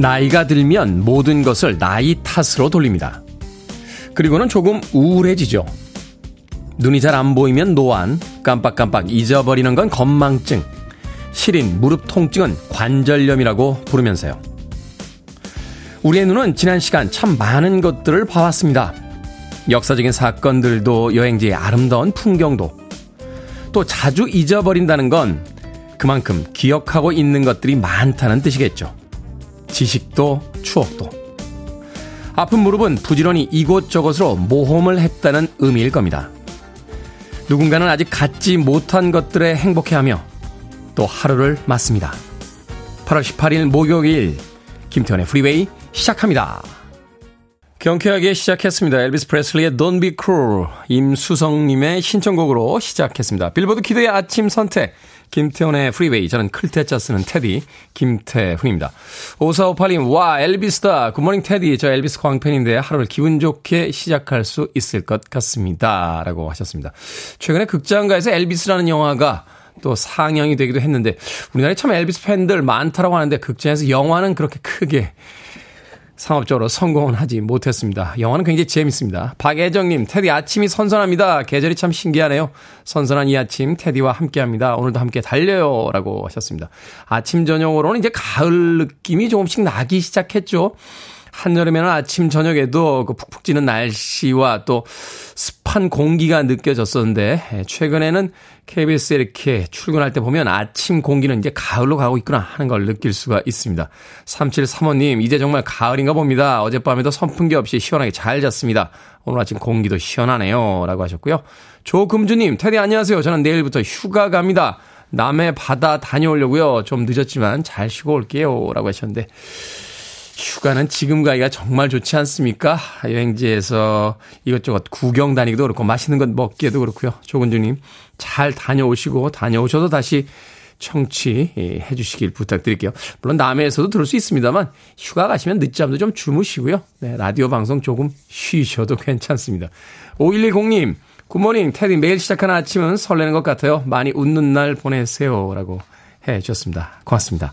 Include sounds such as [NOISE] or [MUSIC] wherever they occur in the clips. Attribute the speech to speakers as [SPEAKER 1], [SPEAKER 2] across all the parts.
[SPEAKER 1] 나이가 들면 모든 것을 나이 탓으로 돌립니다. 그리고는 조금 우울해지죠. 눈이 잘 안 보이면 노안, 깜빡깜빡 잊어버리는 건 건망증, 시린, 무릎 통증은 관절염이라고 부르면서요. 우리의 눈은 지난 시간 참 많은 것들을 봐왔습니다. 역사적인 사건들도 여행지의 아름다운 풍경도 또 자주 잊어버린다는 건 그만큼 기억하고 있는 것들이 많다는 뜻이겠죠. 지식도 추억도. 아픈 무릎은 부지런히 이곳저곳으로 모험을 했다는 의미일 겁니다. 누군가는 아직 갖지 못한 것들에 행복해하며 또 하루를 맞습니다. 8월 18일 목요일 김태원의 프리웨이 시작합니다. 경쾌하게 시작했습니다. 엘비스 프레슬리의 Don't Be Cruel 임수성님의 신청곡으로 시작했습니다. 빌보드 키드의 아침 선택 김태훈의 프리웨이 저는 클 태 자 쓰는 테디 김태훈입니다. 5458님 와 엘비스다 굿모닝 테디 저 엘비스 광팬인데 하루를 기분 좋게 시작할 수 있을 것 같습니다. 라고 하셨습니다. 최근에 극장가에서 엘비스라는 영화가 또 상영이 되기도 했는데 우리나라에 참 엘비스 팬들 많다라고 하는데 극장에서 영화는 그렇게 크게 상업적으로 성공은 하지 못했습니다. 영화는 굉장히 재밌습니다. 박애정님, 테디 아침이 선선합니다. 계절이 참 신기하네요. 선선한 이 아침 테디와 함께 합니다. 오늘도 함께 달려요. 라고 하셨습니다. 아침 저녁으로는 이제 가을 느낌이 조금씩 나기 시작했죠. 한여름에는 아침 저녁에도 그 푹푹 찌는 날씨와 또 습한 공기가 느껴졌었는데 최근에는 KBS에 이렇게 출근할 때 보면 아침 공기는 이제 가을로 가고 있구나 하는 걸 느낄 수가 있습니다. 3735님 이제 정말 가을인가 봅니다. 어젯밤에도 선풍기 없이 시원하게 잘 잤습니다. 오늘 아침 공기도 시원하네요. 라고 하셨고요. 조금주님 테디 안녕하세요. 저는 내일부터 휴가 갑니다. 남해 바다 다녀오려고요. 좀 늦었지만 잘 쉬고 올게요. 라고 하셨는데 휴가는 지금 가기가 정말 좋지 않습니까? 여행지에서 이것저것 구경 다니기도 그렇고 맛있는 것 먹기에도 그렇고요. 조근주님 잘 다녀오시고 다녀오셔도 다시 청취해 주시길 부탁드릴게요. 물론 남해에서도 들을 수 있습니다만 휴가 가시면 늦잠도 좀 주무시고요. 네, 라디오 방송 조금 쉬셔도 괜찮습니다. 5110님 굿모닝 테디 매일 시작하는 아침은 설레는 것 같아요. 많이 웃는 날 보내세요. 라고 해 주셨습니다. 고맙습니다.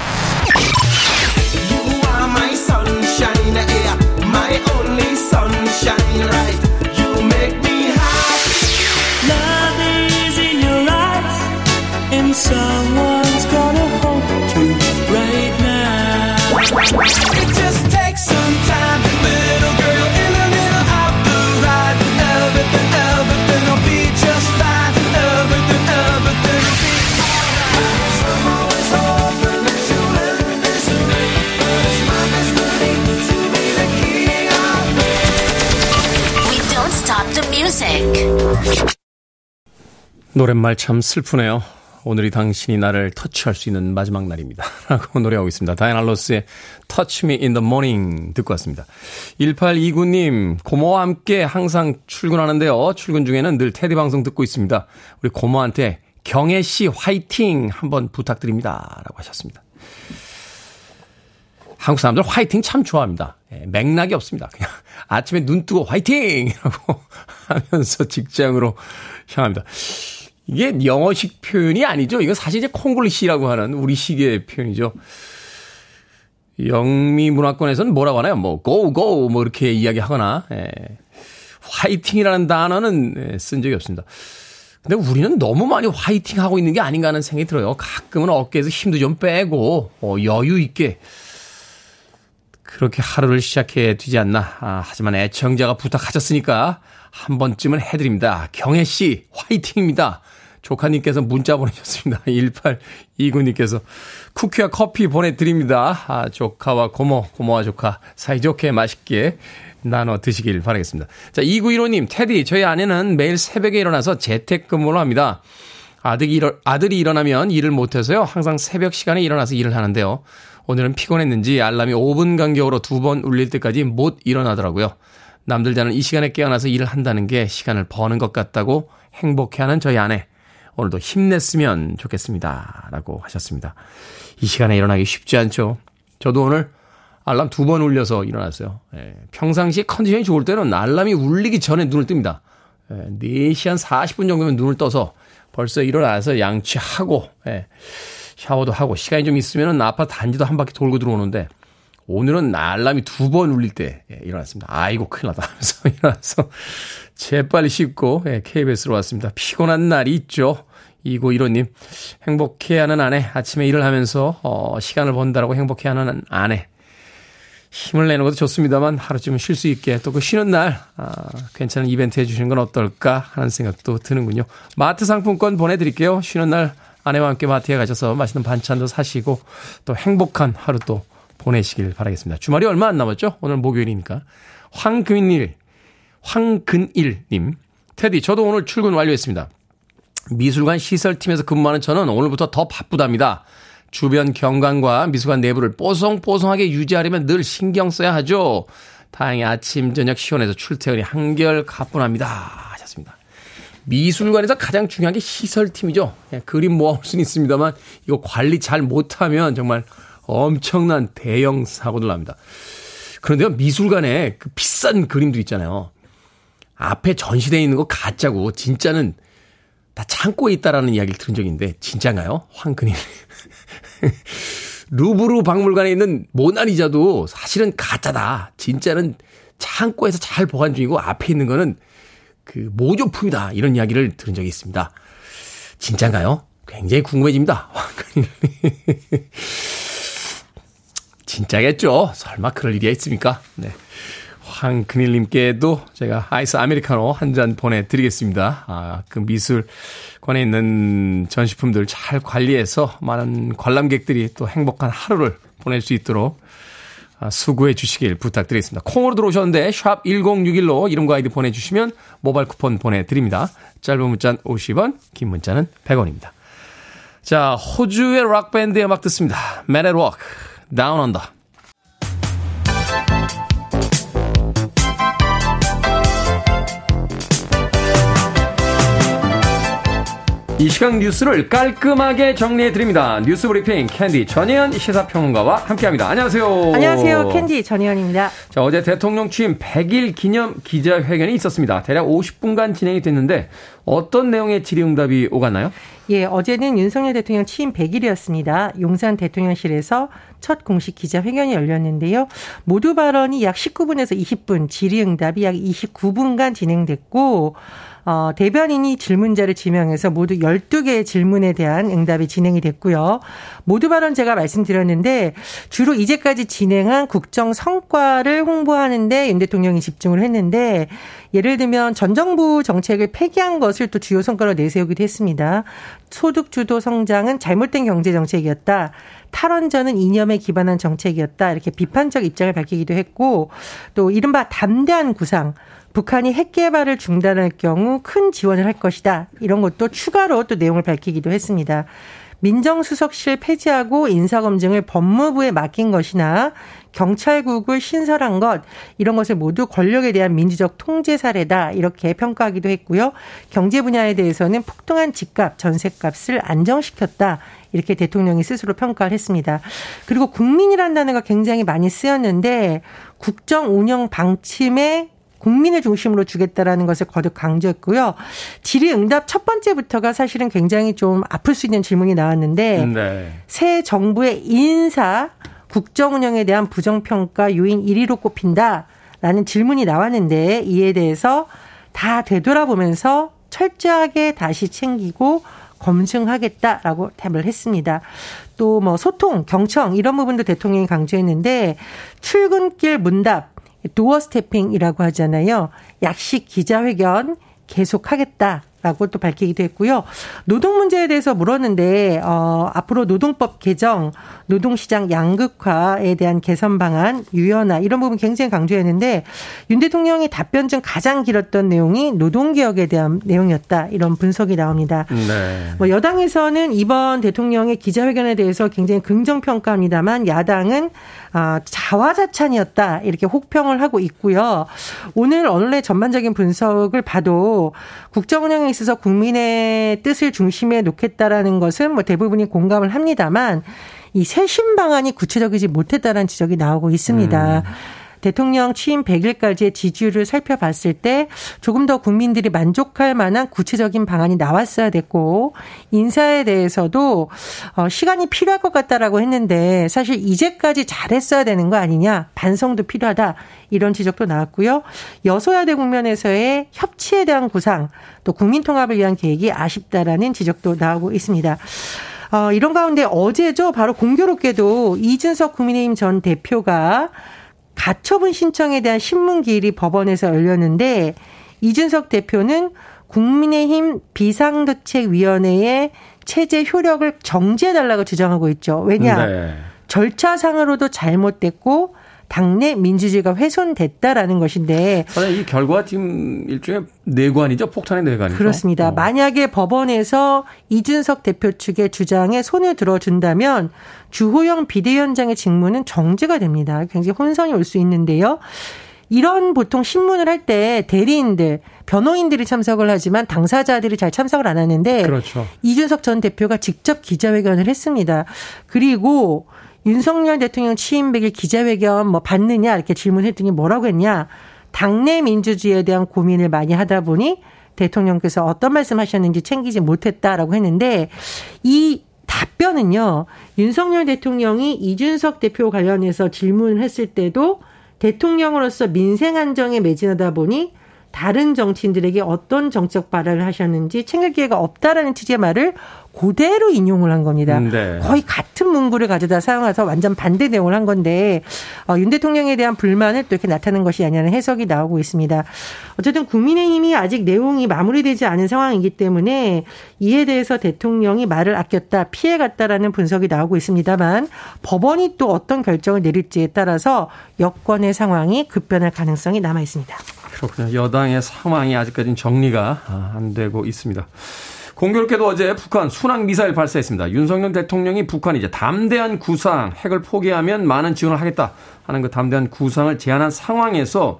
[SPEAKER 1] 노랫말 참 슬프네요. 오늘이 당신이 나를 터치할 수 있는 마지막 날입니다. [LAUGHS] 라고 노래하고 있습니다. 다이나 로스의 Touch Me in the Morning 듣고 왔습니다. 1829님, 고모와 함께 항상 출근하는데요. 출근 중에는 늘 테디 방송 듣고 있습니다. 우리 고모한테 경혜 씨 화이팅 한번 부탁드립니다. 라고 하셨습니다. 한국 사람들 화이팅 참 좋아합니다. 예, 맥락이 없습니다. 그냥 아침에 눈 뜨고 화이팅! [LAUGHS] 이라고 하면서 직장으로 향합니다. 이게 영어식 표현이 아니죠. 이거 사실 이제 콩글리시라고 하는 우리식의 표현이죠. 영미 문화권에서는 뭐라고 하나요? 뭐, go, go, 뭐, 이렇게 이야기하거나, 예. 화이팅이라는 단어는 예, 쓴 적이 없습니다. 근데 우리는 너무 많이 화이팅 하고 있는 게 아닌가 하는 생각이 들어요. 가끔은 어깨에서 힘도 좀 빼고, 어, 여유 있게, 그렇게 하루를 시작해 두지 않나. 아, 하지만 애청자가 부탁하셨으니까 한 번쯤은 해드립니다. 경혜 씨, 화이팅입니다. 조카님께서 문자 보내셨습니다. [LAUGHS] 1829님께서 쿠키와 커피 보내드립니다. 아, 조카와 고모, 고모와 조카 사이좋게 맛있게 나눠 드시길 바라겠습니다. 자, 2915님, 테디, 저희 아내는 매일 새벽에 일어나서 재택근무를 합니다. 아들이, 일어, 아들이 일어나면 일을 못해서요. 항상 새벽 시간에 일어나서 일을 하는데요. 오늘은 피곤했는지 알람이 5분 간격으로 두 번 울릴 때까지 못 일어나더라고요. 남들 자는 이 시간에 깨어나서 일을 한다는 게 시간을 버는 것 같다고 행복해하는 저희 아내. 오늘도 힘냈으면 좋겠습니다. 라고 하셨습니다. 이 시간에 일어나기 쉽지 않죠. 저도 오늘 알람 두 번 울려서 일어났어요. 예, 평상시 컨디션이 좋을 때는 알람이 울리기 전에 눈을 뜹니다. 예, 4시 한 40분 정도면 눈을 떠서 벌써 일어나서 양치하고, 예, 샤워도 하고, 시간이 좀 있으면 아파트 단지도 한 바퀴 돌고 들어오는데, 오늘은 알람이 두 번 울릴 때 예, 일어났습니다. 아이고 큰일 났다 하면서 [LAUGHS] 일어나서 재빨리 씻고 예, KBS로 왔습니다. 피곤한 날이 있죠. 이고 이로님 행복해하는 아내 아침에 일을 하면서 어, 시간을 번다라고 행복해하는 아내 힘을 내는 것도 좋습니다만 하루쯤 쉴수 있게 또 그 쉬는 날 아, 괜찮은 이벤트 해주시는 건 어떨까 하는 생각도 드는군요. 마트 상품권 보내드릴게요. 쉬는 날 아내와 함께 마트에 가셔서 맛있는 반찬도 사시고 또 행복한 하루 또 보내시길 바라겠습니다. 주말이 얼마 안 남았죠? 오늘 목요일이니까. 황근일, 황근일님. 테디, 저도 오늘 출근 완료했습니다. 미술관 시설팀에서 근무하는 저는 오늘부터 더 바쁘답니다. 주변 경관과 미술관 내부를 뽀송뽀송하게 유지하려면 늘 신경 써야 하죠. 다행히 아침, 저녁 시원해서 출퇴근이 한결 가뿐합니다. 하셨습니다. 미술관에서 가장 중요한 게 시설팀이죠. 예, 그림 모아올 수는 있습니다만 이거 관리 잘 못하면 정말 엄청난 대형 사고들 납니다. 그런데요, 미술관에 그 비싼 그림도 있잖아요. 앞에 전시되어 있는 거 가짜고, 진짜는 다 창고에 있다라는 이야기를 들은 있는데, 진짜인가요? 황근이. [LAUGHS] 루브르 박물관에 있는 모나리자도 사실은 가짜다. 진짜는 창고에서 잘 보관 중이고, 앞에 있는 거는 그 모조품이다. 이런 이야기를 들은 적이 있습니다. 진짜인가요? 굉장히 궁금해집니다. [LAUGHS] 진짜겠죠. 설마 그럴 일이 있습니까? 네. 황근일님께도 제가 아이스 아메리카노 한 잔 보내드리겠습니다. 아, 그 미술관에 있는 전시품들 잘 관리해서 많은 관람객들이 또 행복한 하루를 보낼 수 있도록 아, 수고해 주시길 부탁드리겠습니다. 콩으로 들어오셨는데 샵 1061로 이름과 아이디 보내주시면 모바일 쿠폰 보내드립니다. 짧은 문자는 50원, 긴 문자는 100원입니다. 자, 호주의 락밴드의 음악 듣습니다. Men at Work. Down Under. 이 시간 뉴스를 깔끔하게 정리해 드립니다. 뉴스 브리핑 캔디 전혜연 시사평론가와 함께합니다. 안녕하세요.
[SPEAKER 2] 안녕하세요. 캔디 전혜연입니다.
[SPEAKER 1] 자, 어제 대통령 취임 100일 기념 기자회견이 있었습니다. 대략 50분간 진행이 됐는데 어떤 내용의 질의응답이 오갔나요?
[SPEAKER 2] 예, 어제는 윤석열 대통령 취임 100일이었습니다. 용산 대통령실에서 첫 공식 기자회견이 열렸는데요. 모두 발언이 약 19분에서 20분, 질의응답이 약 29분간 진행됐고 어, 대변인이 질문자를 지명해서 모두 12개의 질문에 대한 응답이 진행이 됐고요. 모두 발언 제가 말씀드렸는데 주로 이제까지 진행한 국정 성과를 홍보하는데 윤 대통령이 집중을 했는데 예를 들면 전 정부 정책을 폐기한 것을 또 주요 성과로 내세우기도 했습니다. 소득 주도 성장은 잘못된 경제 정책이었다. 탈원전은 이념에 기반한 정책이었다. 이렇게 비판적 입장을 밝히기도 했고 또 이른바 담대한 구상 북한이 핵 개발을 중단할 경우 큰 지원을 할 것이다. 이런 것도 추가로 또 내용을 밝히기도 했습니다. 민정수석실 폐지하고 인사검증을 법무부에 맡긴 것이나 경찰국을 신설한 것 이런 것을 모두 권력에 대한 민주적 통제 사례다 이렇게 평가하기도 했고요. 경제 분야에 대해서는 폭등한 집값, 전셋값을 안정시켰다. 이렇게 대통령이 스스로 평가를 했습니다. 그리고 국민이라는 단어가 굉장히 많이 쓰였는데 국정 운영 방침에 국민을 중심으로 주겠다라는 것을 거듭 강조했고요. 질의응답 첫 번째부터가 사실은 굉장히 좀 아플 수 있는 질문이 나왔는데 네. 새 정부의 인사 국정 운영에 대한 부정평가 요인 1위로 꼽힌다라는 질문이 나왔는데 이에 대해서 다 되돌아보면서 철저하게 다시 챙기고 검증하겠다라고 답을 했습니다. 또 뭐 소통, 경청 이런 부분도 대통령이 강조했는데 출근길 문답 도어 스태핑이라고 하잖아요. 약식 기자회견 계속하겠다. 라고 또 밝히기도 했고요. 노동 문제에 대해서 물었는데 어 앞으로 노동법 개정, 노동시장 양극화에 대한 개선 방안, 유연화 이런 부분 굉장히 강조했는데 윤 대통령이 답변 중 가장 길었던 내용이 노동 개혁에 대한 내용이었다. 이런 분석이 나옵니다. 네. 뭐 여당에서는 이번 대통령의 기자회견에 대해서 굉장히 긍정 평가합니다만 야당은 아, 자화자찬이었다 이렇게 혹평을 하고 있고요. 오늘 언론의 전반적인 분석을 봐도 국정 운영에 방향에 있어서 국민의 뜻을 중심에 놓겠다라는 것은 뭐 대부분이 공감을 합니다만 이 쇄신 방안이 구체적이지 못했다는 지적이 나오고 있습니다. 음. 대통령 취임 100일까지의 지지율을 살펴봤을 때 조금 더 국민들이 만족할 만한 구체적인 방안이 나왔어야 됐고 인사에 대해서도 어, 시간이 필요할 것 같다라고 했는데 사실 이제까지 잘했어야 되는 거 아니냐 반성도 필요하다 이런 지적도 나왔고요. 여소야대 국면에서의 협치에 대한 구상 또 국민 통합을 위한 계획이 아쉽다라는 지적도 나오고 있습니다. 어, 이런 가운데 어제죠. 바로 공교롭게도 이준석 국민의힘 전 대표가 가처분 신청에 대한 신문 기일이 법원에서 열렸는데 이준석 대표는 국민의힘 비상대책위원회의 체제 효력을 정지해달라고 주장하고 있죠. 왜냐? 네. 절차상으로도 잘못됐고 당내 민주주의가 훼손됐다라는 것인데.
[SPEAKER 1] 이 결과가 지금 일종의 내관이죠. 폭탄의 내관이죠.
[SPEAKER 2] 그렇습니다. 어. 만약에 법원에서 이준석 대표 측의 주장에 손을 들어준다면 주호영 비대위원장의 직무는 정지가 됩니다. 굉장히 혼선이 올 수 있는데요. 이런 보통 신문을 할 때 대리인들, 변호인들이 참석을 하지만 당사자들이 잘 참석을 안 하는데 그렇죠. 이준석 전 대표가 직접 기자회견을 했습니다. 그리고 윤석열 대통령 취임 100일 기자회견 뭐 받느냐 이렇게 질문했더니 뭐라고 했냐. 당내 민주주의에 대한 고민을 많이 하다 보니 대통령께서 어떤 말씀 하셨는지 챙기지 못했다라고 했는데 이 답변은요. 윤석열 대통령이 이준석 대표 관련해서 질문을 했을 때도 대통령으로서 민생 안정에 매진하다 보니 다른 정치인들에게 어떤 정책 발언을 하셨는지 챙길 기회가 없다라는 취지의 말을 그대로 인용을 한 겁니다. 음, 네. 거의 같은 문구를 가져다 사용해서 완전 반대 내용을 한 건데 어, 윤 대통령에 대한 불만을 또 이렇게 나타낸 것이 아니냐는 해석이 나오고 있습니다. 어쨌든 국민의힘이 아직 내용이 마무리되지 않은 상황이기 때문에 이에 대해서 대통령이 말을 아꼈다 피해갔다라는 분석이 나오고 있습니다만 법원이 또 어떤 결정을 내릴지에 따라서 여권의 상황이 급변할 가능성이 남아 있습니다.
[SPEAKER 1] 그렇군요. 여당의 상황이 아직까지는 정리가 안 되고 있습니다. 공교롭게도 어제 북한 순항 미사일 발사했습니다. 윤석열 대통령이 북한이 이제 담대한 구상, 핵을 포기하면 많은 지원을 하겠다 하는 그 담대한 구상을 제안한 상황에서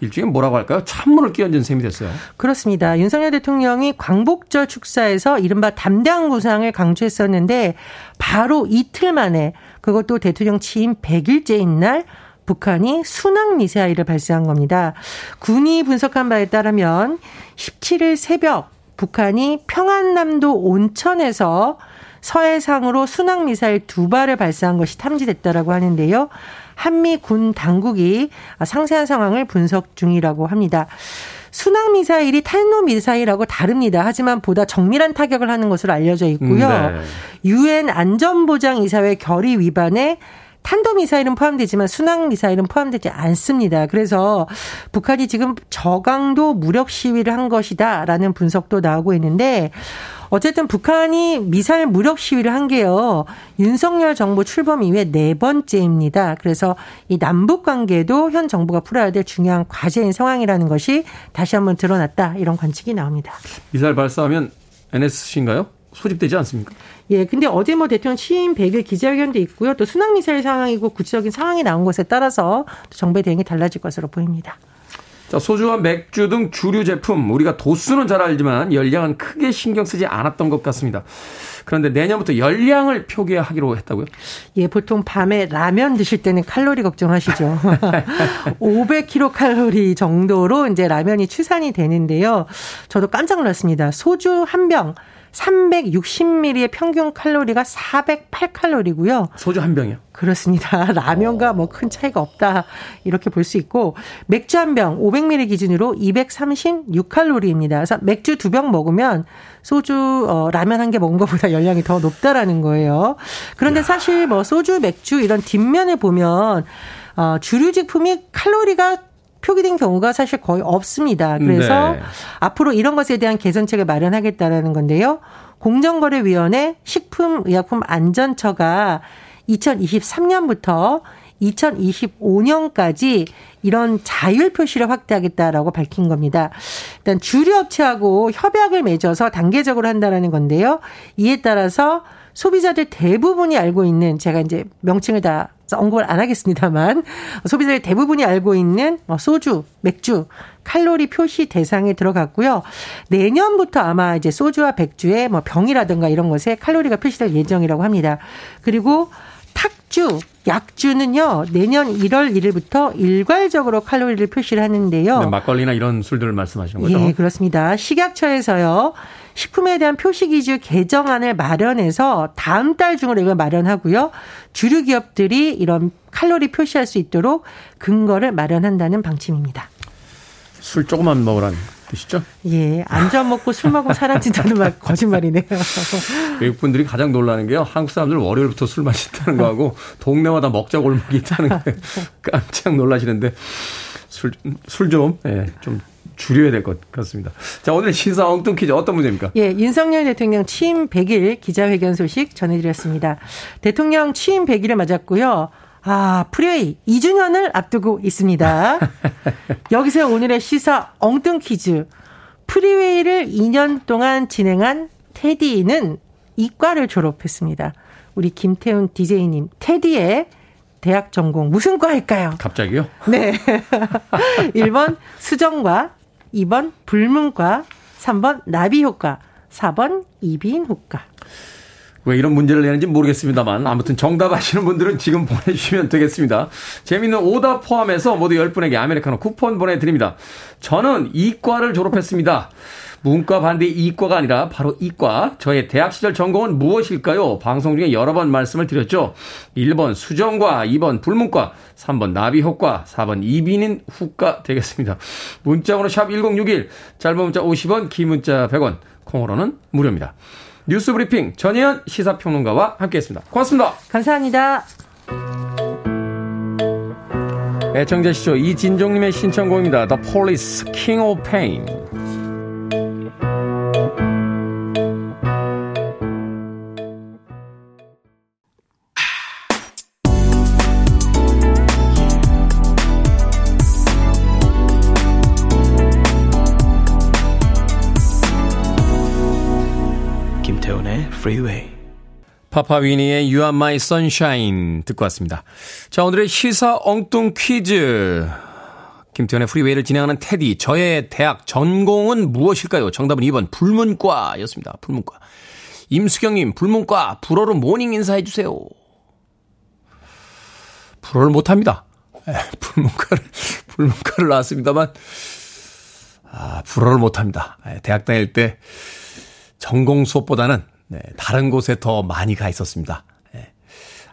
[SPEAKER 1] 일종의 뭐라고 할까요? 찬물을 끼얹은 셈이 됐어요.
[SPEAKER 2] 그렇습니다. 윤석열 대통령이 광복절 축사에서 이른바 담대한 구상을 강조했었는데 바로 이틀 만에 그것도 대통령 취임 100일째인 날 북한이 순항 미사일을 발사한 겁니다. 군이 분석한 바에 따르면 17일 새벽 북한이 평안남도 온천에서 서해상으로 순항 미사일 두 발을 발사한 것이 탐지됐다라고 하는데요. 한미 군 당국이 상세한 상황을 분석 중이라고 합니다. 순항 미사일이 탄도 미사일하고 다릅니다. 하지만 보다 정밀한 타격을 하는 것으로 알려져 있고요. 네. 유엔 네. 안전보장 이사회 결의 위반에 탄도 미사일은 포함되지만 순항 미사일은 포함되지 않습니다. 그래서 북한이 지금 저강도 무력 시위를 한 것이다라는 분석도 나오고 있는데 어쨌든 북한이 미사일 무력 시위를 한 게요. 윤석열 정부 출범 이후에 네 번째입니다. 그래서 이 남북 관계도 현 정부가 풀어야 될 중요한 과제인 상황이라는 것이 다시 한번 드러났다. 이런 관측이 나옵니다.
[SPEAKER 1] 미사일 발사하면 NSC인가요? 소집되지 않습니까?
[SPEAKER 2] 예, 근데 어제 뭐 대통령 취임 100일 기자회견도 있고요. 또 순항 미사일 상황이고 구체적인 상황이 나온 것에 따라서 정부의 대응이 달라질 것으로 보입니다.
[SPEAKER 1] 자, 소주와 맥주 등 주류 제품, 우리가 도수는 잘 알지만 열량은 크게 신경 쓰지 않았던 것 같습니다. 그런데 내년부터 열량을 표기하기로 했다고요?
[SPEAKER 2] 예, 보통 밤에 라면 드실 때는 칼로리 걱정하시죠. [LAUGHS] 500kcal 정도로 이제 라면이 추산이 되는데요. 저도 깜짝 놀랐습니다. 소주 한 병, 360ml의 평균 칼로리가 408칼로리고요.
[SPEAKER 1] 소주 한 병이요?
[SPEAKER 2] 그렇습니다. [LAUGHS] 라면과 뭐 큰 차이가 없다. 이렇게 볼 수 있고 맥주 한 병 500ml 기준으로 236칼로리입니다. 그래서 맥주 두 병 먹으면 소주 어 라면 한 개 먹은 것보다 열량이 더 높다라는 거예요. 그런데 사실 뭐 소주, 맥주 이런 뒷면을 보면 어 주류 제품이 칼로리가 표기된 경우가 사실 거의 없습니다. 그래서 네. 앞으로 이런 것에 대한 개선책을 마련하겠다라는 건데요. 공정거래위원회 식품의약품안전처가 2023년부터 2025년까지 이런 자율 표시를 확대하겠다라고 밝힌 겁니다. 일단 주류 업체하고 협약을 맺어서 단계적으로 한다라는 건데요. 이에 따라서 소비자들 대부분이 알고 있는 제가 이제 명칭을 다 언급을 안 하겠습니다만 소비자의 대부분이 알고 있는 뭐 소주, 맥주, 칼로리 표시 대상에 들어갔고요. 내년부터 아마 이제 소주와 백주의 뭐 병이라든가 이런 것에 칼로리가 표시될 예정이라고 합니다. 그리고 탁주, 약주는요, 내년 1월 1일부터 일괄적으로 칼로리를 표시를 하는데요.
[SPEAKER 1] 네, 막걸리나 이런 술들을 말씀하시는 거죠?
[SPEAKER 2] 예, 그렇습니다. 식약처에서요, 식품에 대한 표시 기준 개정안을 마련해서 다음 달 중으로 이걸 마련하고요. 주류 기업들이 이런 칼로리 표시할 수 있도록 근거를 마련한다는 방침입니다.
[SPEAKER 1] 술 조금만 먹으라는 뜻이죠?
[SPEAKER 2] 예, 안전 먹고 술 먹으면 사라진다는 말 거짓말이네요.
[SPEAKER 1] 외국 분들이 가장 놀라는 게요. 한국 사람들 월요일부터 술 마신다는 거하고 동네마다 먹자 골목이 있다는 게 [LAUGHS] 깜짝 놀라시는데 술 술좀 예, 좀 줄여야 될 것 같습니다. 자, 오늘 시사 엉뚱 퀴즈 어떤 문제입니까?
[SPEAKER 2] 예, 윤석열 대통령 취임 100일 기자회견 소식 전해드렸습니다. 대통령 취임 100일을 맞았고요. 아, 프레이 2주년을 앞두고 있습니다. [LAUGHS] 여기서 오늘의 시사 엉뚱 퀴즈. 프리웨이를 2년 동안 진행한 테디는 이과를 졸업했습니다. 우리 김태훈 DJ님, 테디의 대학 전공 무슨 과일까요?
[SPEAKER 1] 갑자기요?
[SPEAKER 2] 네. [LAUGHS] 1번 수정과, 2번 불문과, 3번 나비 효과, 4번 이비인 효과.
[SPEAKER 1] 왜 이런 문제를 내는지 모르겠습니다만 아무튼 정답 아시는 분들은 지금 보내주시면 되겠습니다. 재밌는 오답 포함해서 모두 10분에게 아메리카노 쿠폰 보내드립니다. 저는 이과를 졸업했습니다. 문과 반대 이과가 아니라 바로 이과. 저의 대학 시절 전공은 무엇일까요? 방송 중에 여러 번 말씀을 드렸죠. 1번 수정과, 2번 불문과, 3번 나비효과, 4번 이비인 후과 되겠습니다. 문자번호 샵 1061, 짧은 문자 50원, 긴 문자 100원, 콩으로는 무료입니다. 뉴스 브리핑 전혜연 시사평론가와 함께했습니다. 고맙습니다.
[SPEAKER 2] 감사합니다.
[SPEAKER 1] 애청자시죠. 이진종님의 신청곡입니다. The Police, King of Pain.
[SPEAKER 3] 김태훈의 Freeway.
[SPEAKER 1] 파파위니의 You Are My Sunshine 듣고 왔습니다. 자, 오늘의 시사 엉뚱 퀴즈. 김태훈의 프리웨이를 진행하는 테디. 저의 대학 전공은 무엇일까요? 정답은 2번 불문과였습니다. 불문과. 임수경님, 불문과, 불어로 모닝 인사해주세요. 불어를 못합니다. 에, [LAUGHS] 불문과를, 불문과를 나왔습니다만, 아, 불어를 못합니다. 에, 대학 다닐 때 전공 수업보다는 네, 다른 곳에 더 많이 가 있었습니다. 네.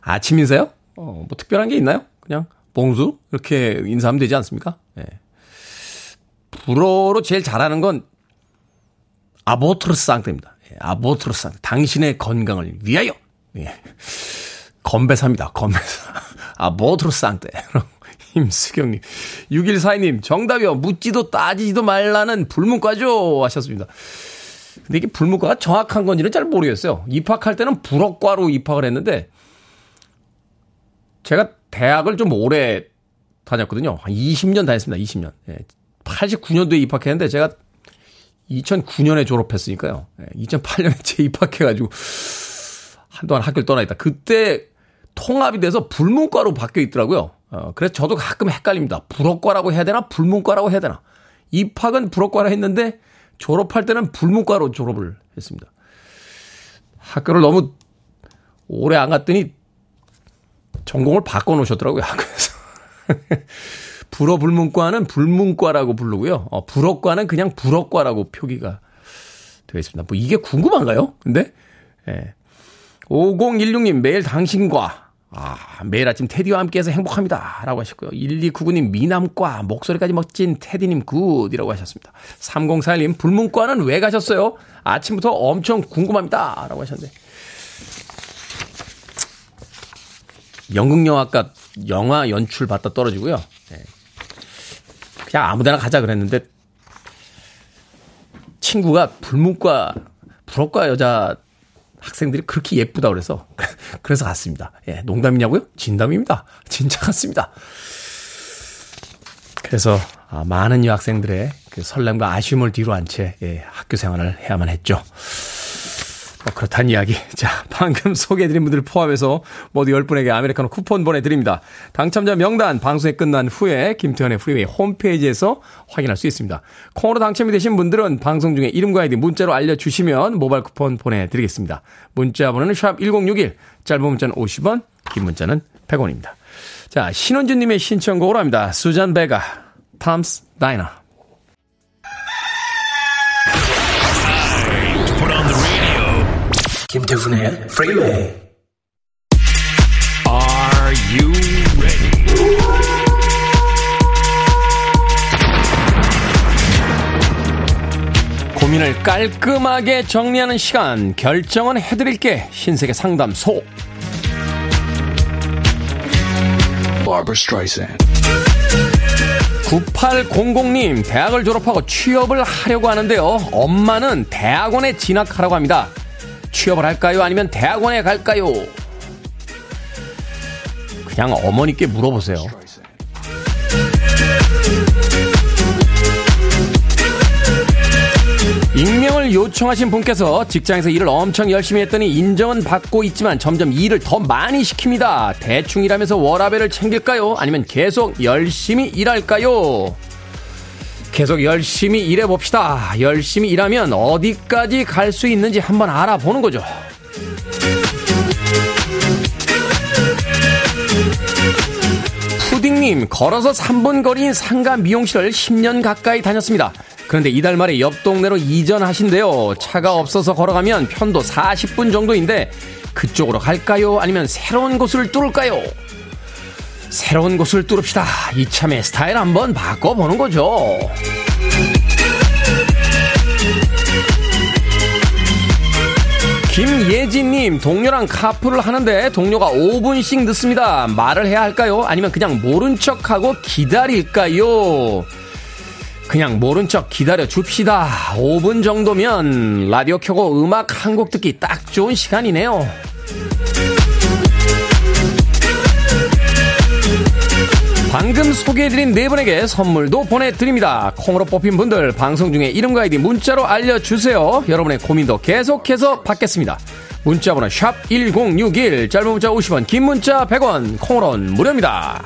[SPEAKER 1] 아침 인사요? 어, 뭐 특별한 게 있나요? 그냥 봉수 이렇게 인사하면 되지 않습니까? 네. 불어로 제일 잘하는 건 아보트르스 상태입니다. 예, 아보트르스 상태. 당신의 건강을 위하여. 예. 건배사입니다. 건배사. [LAUGHS] 아보트르스 상태. [LAUGHS] 임수경님. 6142님, 정답이요. 묻지도 따지지도 말라는 불문과죠. 하셨습니다. 근데 이게 불문과가 정확한 건지는 잘 모르겠어요. 입학할 때는 불어과로 입학을 했는데 제가 대학을 좀 오래 다녔거든요. 한 20년 다녔습니다. 20년. 예. 89년도에 입학했는데 제가 2009년에 졸업했으니까요. 예. 2008년에 [LAUGHS] 재입학해가지고 한동안 학교를 떠나 있다. 그때 통합이 돼서 불문과로 바뀌어 있더라고요. 어, 그래서 저도 가끔 헷갈립니다. 불어과라고 해야 되나? 불문과라고 해야 되나? 입학은 불어과라 했는데 졸업할 때는 불문과로 졸업을 했습니다. 학교를 너무 오래 안 갔더니 전공을 바꿔 놓으셨더라고요, 학교에서. [LAUGHS] 불어 불문과는 불문과라고 부르고요. 어, 불어과는 그냥 불어과라고 표기가 되어 있습니다. 뭐 이게 궁금한가요? 근데, 예. 5016님, 매일 당신과 아, 매일 아침 테디와 함께해서 행복합니다. 라고 하셨고요. 1299님 미남과 목소리까지 멋진 테디님 굿이라고 하셨습니다. 3041님 불문과는 왜 가셨어요? 아침부터 엄청 궁금합니다. 라고 하셨는데. 연극영화과 영화 연출 받다 떨어지고요. 네. 그냥 아무데나 가자 그랬는데 친구가 불문과 불어과 여자 학생들이 그렇게 예쁘다 그래서 [LAUGHS] 그래서 갔습니다. 예, 농담이냐고요? 진담입니다. 진짜 갔습니다. 그래서 아, 많은 여학생들의 그 설렘과 아쉬움을 뒤로 한채 예, 학교 생활을 해야만 했죠. 뭐 그렇단 이야기. [LAUGHS] 자, 방금 소개해드린 분들 포함해서 모두 10분에게 아메리카노 쿠폰 보내드립니다. 당첨자 명단 방송이 끝난 후에 김태훈의 프리웨이 홈페이지에서 확인할 수 있습니다. 콩으로 당첨이 되신 분들은 방송 중에 이름과 아이디 문자로 알려주시면 모바일 쿠폰 보내드리겠습니다. 문자 번호는 샵1061, 짧은 문자는 50원, 긴 문자는 100원입니다. 자, 신원준님의 신청곡으로 합니다. 수잔 베가, Tom's Diner.
[SPEAKER 3] 김태훈의 Freeway.
[SPEAKER 4] Are you ready?
[SPEAKER 1] 고민을 깔끔하게 정리하는 시간, 결정은 해드릴게. 신세계 상담소.
[SPEAKER 3] Barbara Streisand.
[SPEAKER 1] 9800님, 대학을 졸업하고 취업을 하려고 하는데요. 엄마는 대학원에 진학하라고 합니다. 취업을 할까요? 아니면 대학원에 갈까요? 그냥 어머니께 물어보세요. 익명을 요청하신 분께서 직장에서 일을 엄청 열심히 했더니 인정은 받고 있지만 점점 일을 더 많이 시킵니다. 대충 일하면서 워라벨을 챙길까요? 아니면 계속 열심히 일할까요? 계속 열심히 일해봅시다. 열심히 일하면 어디까지 갈 수 있는지 한번 알아보는 거죠. 푸딩님, 걸어서 3분 거리인 상가 미용실을 10년 가까이 다녔습니다. 그런데 이달 말에 옆 동네로 이전하신대요. 차가 없어서 걸어가면 편도 40분 정도인데 그쪽으로 갈까요? 아니면 새로운 곳을 뚫을까요? 새로운 곳을 뚫읍시다. 이참에 스타일 한번 바꿔보는 거죠. 김예진님, 동료랑 카풀을 하는데 동료가 5분씩 늦습니다. 말을 해야 할까요? 아니면 그냥 모른 척하고 기다릴까요? 그냥 모른 척 기다려 줍시다. 5분 정도면 라디오 켜고 음악 한 곡 듣기 딱 좋은 시간이네요. 방금 소개해드린 네 분에게 선물도 보내드립니다. 콩으로 뽑힌 분들 방송 중에 이름과 아이디 문자로 알려주세요. 여러분의 고민도 계속해서 받겠습니다. 문자번호 샵 1061, 짧은 문자 50원, 긴 문자 100원, 콩으로는 무료입니다.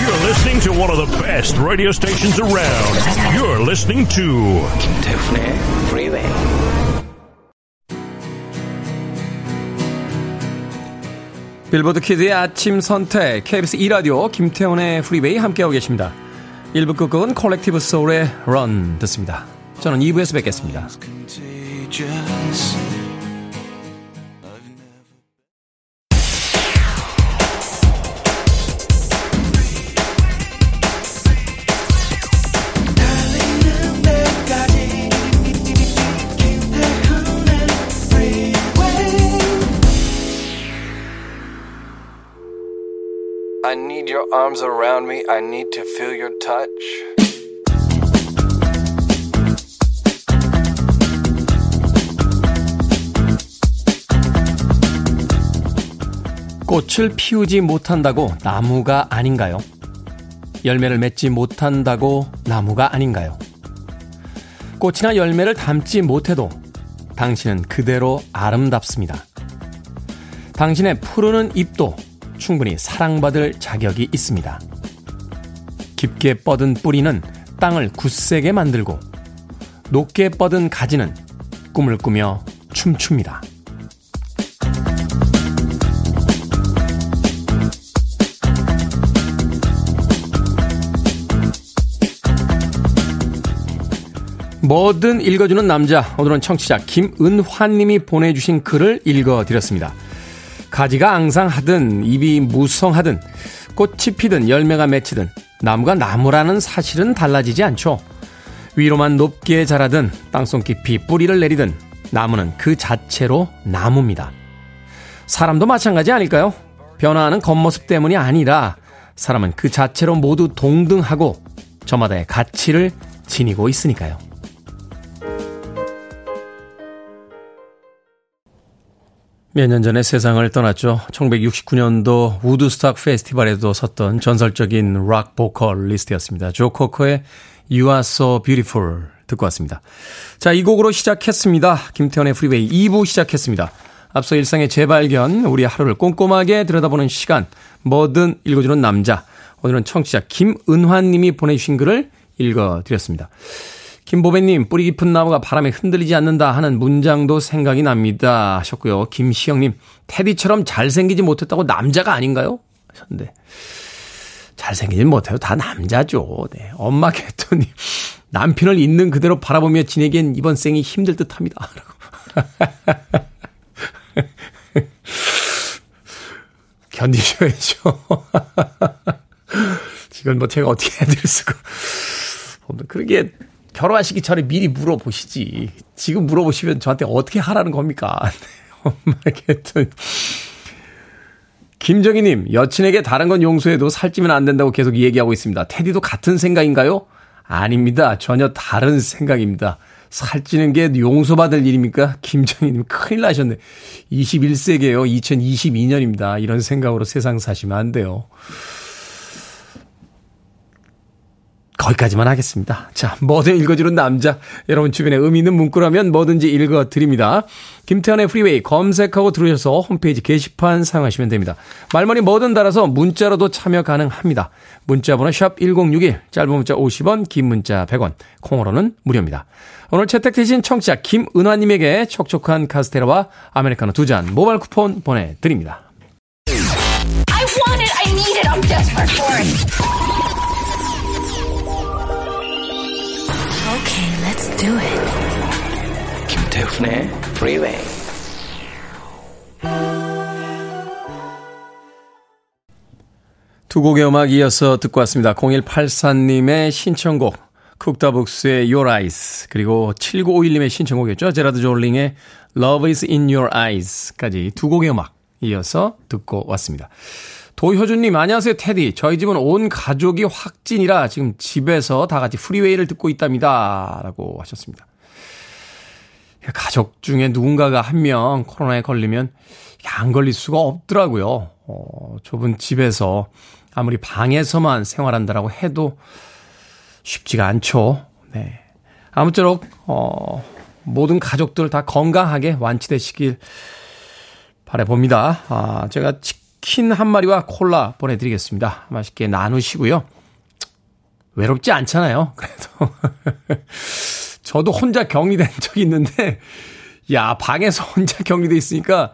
[SPEAKER 4] You're listening to one of the best radio stations around. You're listening to
[SPEAKER 3] 김태훈의 Freeway.
[SPEAKER 1] 빌보드 키드의 아침 선택 KBS 2라디오 김태훈의 프리웨이 함께하고 계십니다. 1부 끝곡은 콜렉티브 소울의 Run 듣습니다. 저는 2부에서 뵙겠습니다.
[SPEAKER 5] Arms around me. I need to feel your touch.
[SPEAKER 1] 꽃을 피우지 못한다고 나무가 아닌가요? 열매를 맺지 못한다고 나무가 아닌가요? 꽃이나 열매를 담지 못해도 당신은 그대로 아름답습니다. 당신의 푸르는 잎도 충분히 사랑받을 자격이 있습니다. 깊게 뻗은 뿌리는 땅을 굳세게 만들고 높게 뻗은 가지는 꿈을 꾸며 춤춥니다. 뭐든 읽어주는 남자. 오늘은 청취자 김은환 님이 보내주신 글을 읽어드렸습니다. 가지가 앙상하든 입이 무성하든 꽃이 피든 열매가 맺히든 나무가 나무라는 사실은 달라지지 않죠. 위로만 높게 자라든 땅속 깊이 뿌리를 내리든 나무는 그 자체로 나무입니다. 사람도 마찬가지 아닐까요? 변화하는 겉모습 때문이 아니라 사람은 그 자체로 모두 동등하고 저마다의 가치를 지니고 있으니까요. 몇 년 전에 세상을 떠났죠. 1969년도 우드스탁 페스티벌에도 섰던 전설적인 락 보컬 리스트였습니다. 조 코커의 You Are So Beautiful 듣고 왔습니다. 자, 이 곡으로 시작했습니다. 김태훈의 프리웨이 2부 시작했습니다. 앞서 일상의 재발견, 우리 하루를 꼼꼼하게 들여다보는 시간, 뭐든 읽어주는 남자. 오늘은 청취자 김은환 님이 보내주신 글을 읽어드렸습니다. 김보배님, 뿌리 깊은 나무가 바람에 흔들리지 않는다 하는 문장도 생각이 납니다. 하셨고요. 김시영님, 테디처럼 잘생기지 못했다고 남자가 아닌가요? 하셨는데. 잘생기진 못해요. 다 남자죠. 네. 엄마 개토님, 남편을 있는 그대로 바라보며 지내기엔 이번 생이 힘들 듯 합니다. [LAUGHS] 견디셔야죠. [LAUGHS] 지금 뭐 제가 어떻게 해드릴 수가. 그러게 결혼하시기 전에 미리 물어보시지. 지금 물어보시면 저한테 어떻게 하라는 겁니까? [LAUGHS] 엄마 개토 김정희님, 여친에게 다른 건 용서해도 살찌면 안 된다고 계속 얘기하고 있습니다. 테디도 같은 생각인가요? 아닙니다. 전혀 다른 생각입니다. 살찌는 게 용서받을 일입니까? 김정희님, 큰일 나셨네. 21세기에요. 2022년입니다. 이런 생각으로 세상 사시면 안 돼요. 거기까지만 하겠습니다. 자, 뭐든 읽어주는 남자. 여러분 주변에 의미 있는 문구라면 뭐든지 읽어드립니다. 김태훈의 프리웨이 검색하고 들으셔서 홈페이지 게시판 사용하시면 됩니다. 말머리 뭐든 달아서 문자로도 참여 가능합니다. 문자 번호 샵 1061, 짧은 문자 50원, 긴 문자 100원, 콩으로는 무료입니다. 오늘 채택되신 청취자 김은화님에게 촉촉한 카스테라와 아메리카노 두 잔 모바일 쿠폰 보내드립니다.
[SPEAKER 6] Do it.
[SPEAKER 3] 김태훈의 Freeway.
[SPEAKER 1] 두 곡의 음악 이어서 듣고 왔습니다. 0184님의 신청곡, 쿡다북스의 Your Eyes, 그리고 7951님의 신청곡이었죠. 제라드 졸링의 Love is in Your Eyes까지 두 곡의 음악 이어서 듣고 왔습니다. 도효준님, 안녕하세요, 테디. 저희 집은 온 가족이 확진이라 지금 집에서 다 같이 프리웨이를 듣고 있답니다. 라고 하셨습니다. 가족 중에 누군가가 한 명 코로나에 걸리면 안 걸릴 수가 없더라고요. 어, 좁은 집에서 아무리 방에서만 생활한다라고 해도 쉽지가 않죠. 네. 아무쪼록, 어, 모든 가족들 다 건강하게 완치되시길 바라봅니다. 아, 제가 치 킨 한 마리와 콜라 보내드리겠습니다. 맛있게 나누시고요. 외롭지 않잖아요. 그래도. [LAUGHS] 저도 혼자 격리된 적이 있는데, 야, 방에서 혼자 격리돼 있으니까,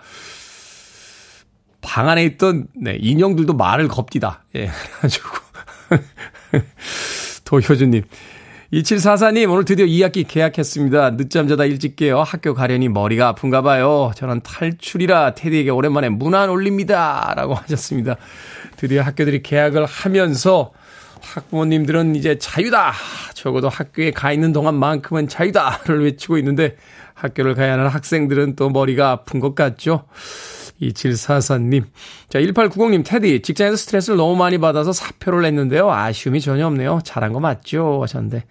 [SPEAKER 1] 방 안에 있던, 네, 인형들도 말을 겁디다. 예, [LAUGHS] 그래가지고. [LAUGHS] 도효주님. 2744님, 오늘 드디어 2학기 계약했습니다. 늦잠 자다 일찍 깨요. 학교 가려니 머리가 아픈가 봐요. 저는 탈출이라 테디에게 오랜만에 문안 올립니다. 라고 하셨습니다. 드디어 학교들이 계약을 하면서 학부모님들은 이제 자유다! 적어도 학교에 가 있는 동안만큼은 자유다!를 외치고 있는데 학교를 가야 하는 학생들은 또 머리가 아픈 것 같죠? 2744님. 자, 1890님, 테디, 직장에서 스트레스를 너무 많이 받아서 사표를 냈는데요. 아쉬움이 전혀 없네요. 잘한 거 맞죠? 하셨는데,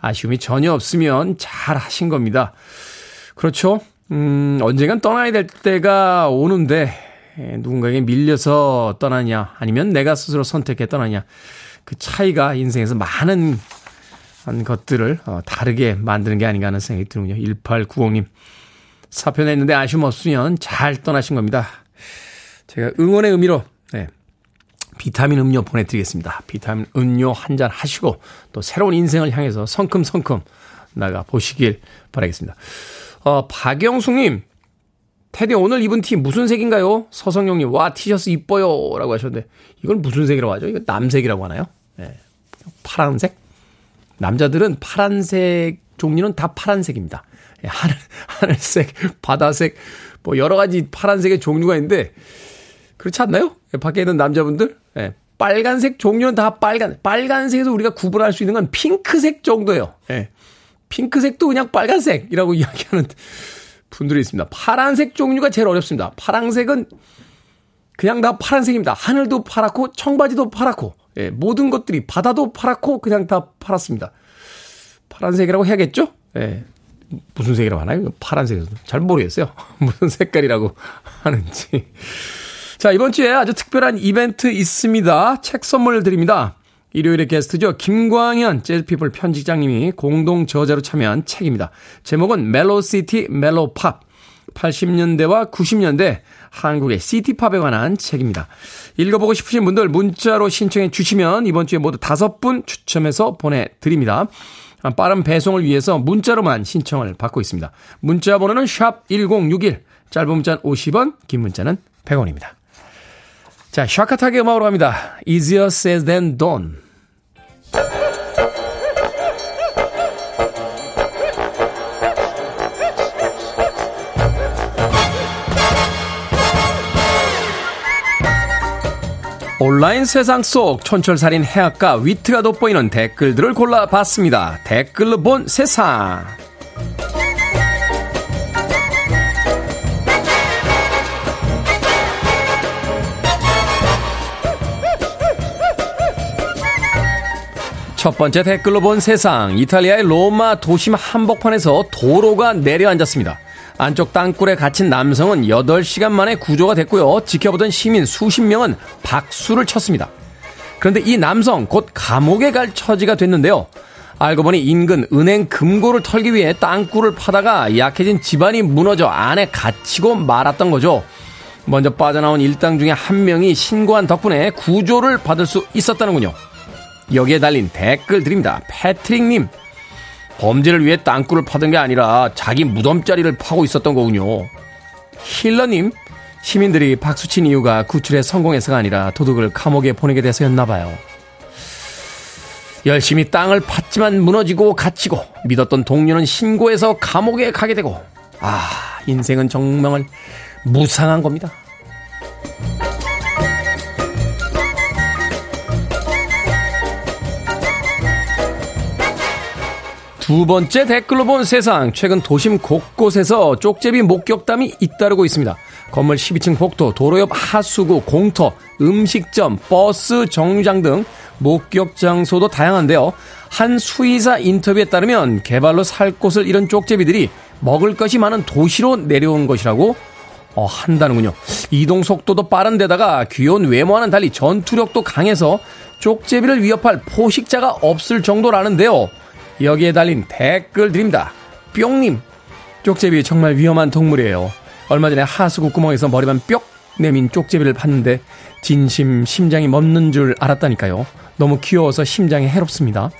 [SPEAKER 1] 아쉬움이 전혀 없으면 잘 하신 겁니다. 그렇죠. 음, 언젠간 떠나야 될 때가 오는데, 에, 누군가에게 밀려서 떠나냐, 아니면 내가 스스로 선택해 떠나냐, 그 차이가 인생에서 많은 것들을 어, 다르게 만드는 게 아닌가 하는 생각이 드는군요. 1890님. 사표 냈는데 아쉬움 없으면 잘 떠나신 겁니다. 제가 응원의 의미로 네, 비타민 음료 보내드리겠습니다. 비타민 음료 한 잔 하시고 또 새로운 인생을 향해서 성큼성큼 나가 보시길 바라겠습니다. 어, 박영숙님, 테디 오늘 입은 티 무슨 색인가요? 서성용님, 와 티셔츠 이뻐요 라고 하셨는데 이건 무슨 색이라고 하죠? 이거 남색이라고 하나요? 네, 파란색? 남자들은 파란색 종류는 다 파란색입니다. 예, 하늘, 하늘색, 바다색, 뭐 여러 가지 파란색의 종류가 있는데, 그렇지 않나요? 예, 밖에 있는 남자분들? 예, 빨간색 종류는 다 빨간, 빨간색에서 우리가 구분할 수 있는 건 핑크색 정도예요. 예, 핑크색도 그냥 빨간색이라고 [LAUGHS] 이야기하는 분들이 있습니다. 파란색 종류가 제일 어렵습니다. 파란색은 그냥 다 파란색입니다. 하늘도 파랗고, 청바지도 파랗고, 예, 모든 것들이 바다도 파랗고, 그냥 다 파랗습니다. 파란색이라고 해야겠죠? 예, 무슨 색이라고 하나요? 파란색에서. 잘 모르겠어요. [LAUGHS] 무슨 색깔이라고 하는지. 자, 이번 주에 아주 특별한 이벤트 있습니다. 책 선물 드립니다. 일요일의 게스트죠. 김광현 재즈피플 편집장님이 공동 저자로 참여한 책입니다. 제목은 멜로시티 멜로팝. 80년대와 90년대 한국의 시티팝에 관한 책입니다. 읽어보고 싶으신 분들 문자로 신청해 주시면 이번 주에 모두 다섯 분 추첨해서 보내드립니다. 빠른 배송을 위해서 문자로만 신청을 받고 있습니다. 문자 번호는 샵 1061, 짧은 문자는 50원, 긴 문자는 100원입니다. 자, 샤카타게 음악으로 갑니다. Easier said than done. 온라인 세상 속 촌철살인 해악과 위트가 돋보이는 댓글들을 골라봤습니다. 댓글로 본 세상. 첫 번째 댓글로 본 세상. 이탈리아의 로마 도심 한복판에서 도로가 내려앉았습니다. 안쪽 땅굴에 갇힌 남성은 8시간 만에 구조가 됐고요. 지켜보던 시민 수십 명은 박수를 쳤습니다. 그런데 이 남성 곧 감옥에 갈 처지가 됐는데요. 알고 보니 인근 은행 금고를 털기 위해 땅굴을 파다가 약해진 집안이 무너져 안에 갇히고 말았던 거죠. 먼저 빠져나온 일당 중에 한 명이 신고한 덕분에 구조를 받을 수 있었다는군요. 여기에 달린 댓글 드립니다. 패트릭님, 범죄를 위해 땅굴을 파던 게 아니라 자기 무덤자리를 파고 있었던 거군요. 힐러님, 시민들이 박수친 이유가 구출에 성공해서가 아니라 도둑을 감옥에 보내게 돼서였나 봐요. 열심히 땅을 팠지만 무너지고 갇히고 믿었던 동료는 신고해서 감옥에 가게 되고 아 인생은 정말 무상한 겁니다. 두 번째 댓글로 본 세상. 최근 도심 곳곳에서 쪽제비 목격담이 잇따르고 있습니다. 건물 12층 복도, 도로 옆 하수구, 공터, 음식점, 버스 정류장 등 목격 장소도 다양한데요. 한 수의사 인터뷰에 따르면 개발로 살 곳을 잃은 쪽제비들이 먹을 것이 많은 도시로 내려온 것이라고 어, 한다는군요. 이동 속도도 빠른 데다가 귀여운 외모와는 달리 전투력도 강해서 쪽제비를 위협할 포식자가 없을 정도라는데요. 여기에 달린 댓글 드립니다. 뿅님, 쪽제비 정말 위험한 동물이에요. 얼마 전에 하수구 구멍에서 머리만 뿅 내민 쪽제비를 봤는데 진심 심장이 멎는 줄 알았다니까요. 너무 귀여워서 심장이 해롭습니다.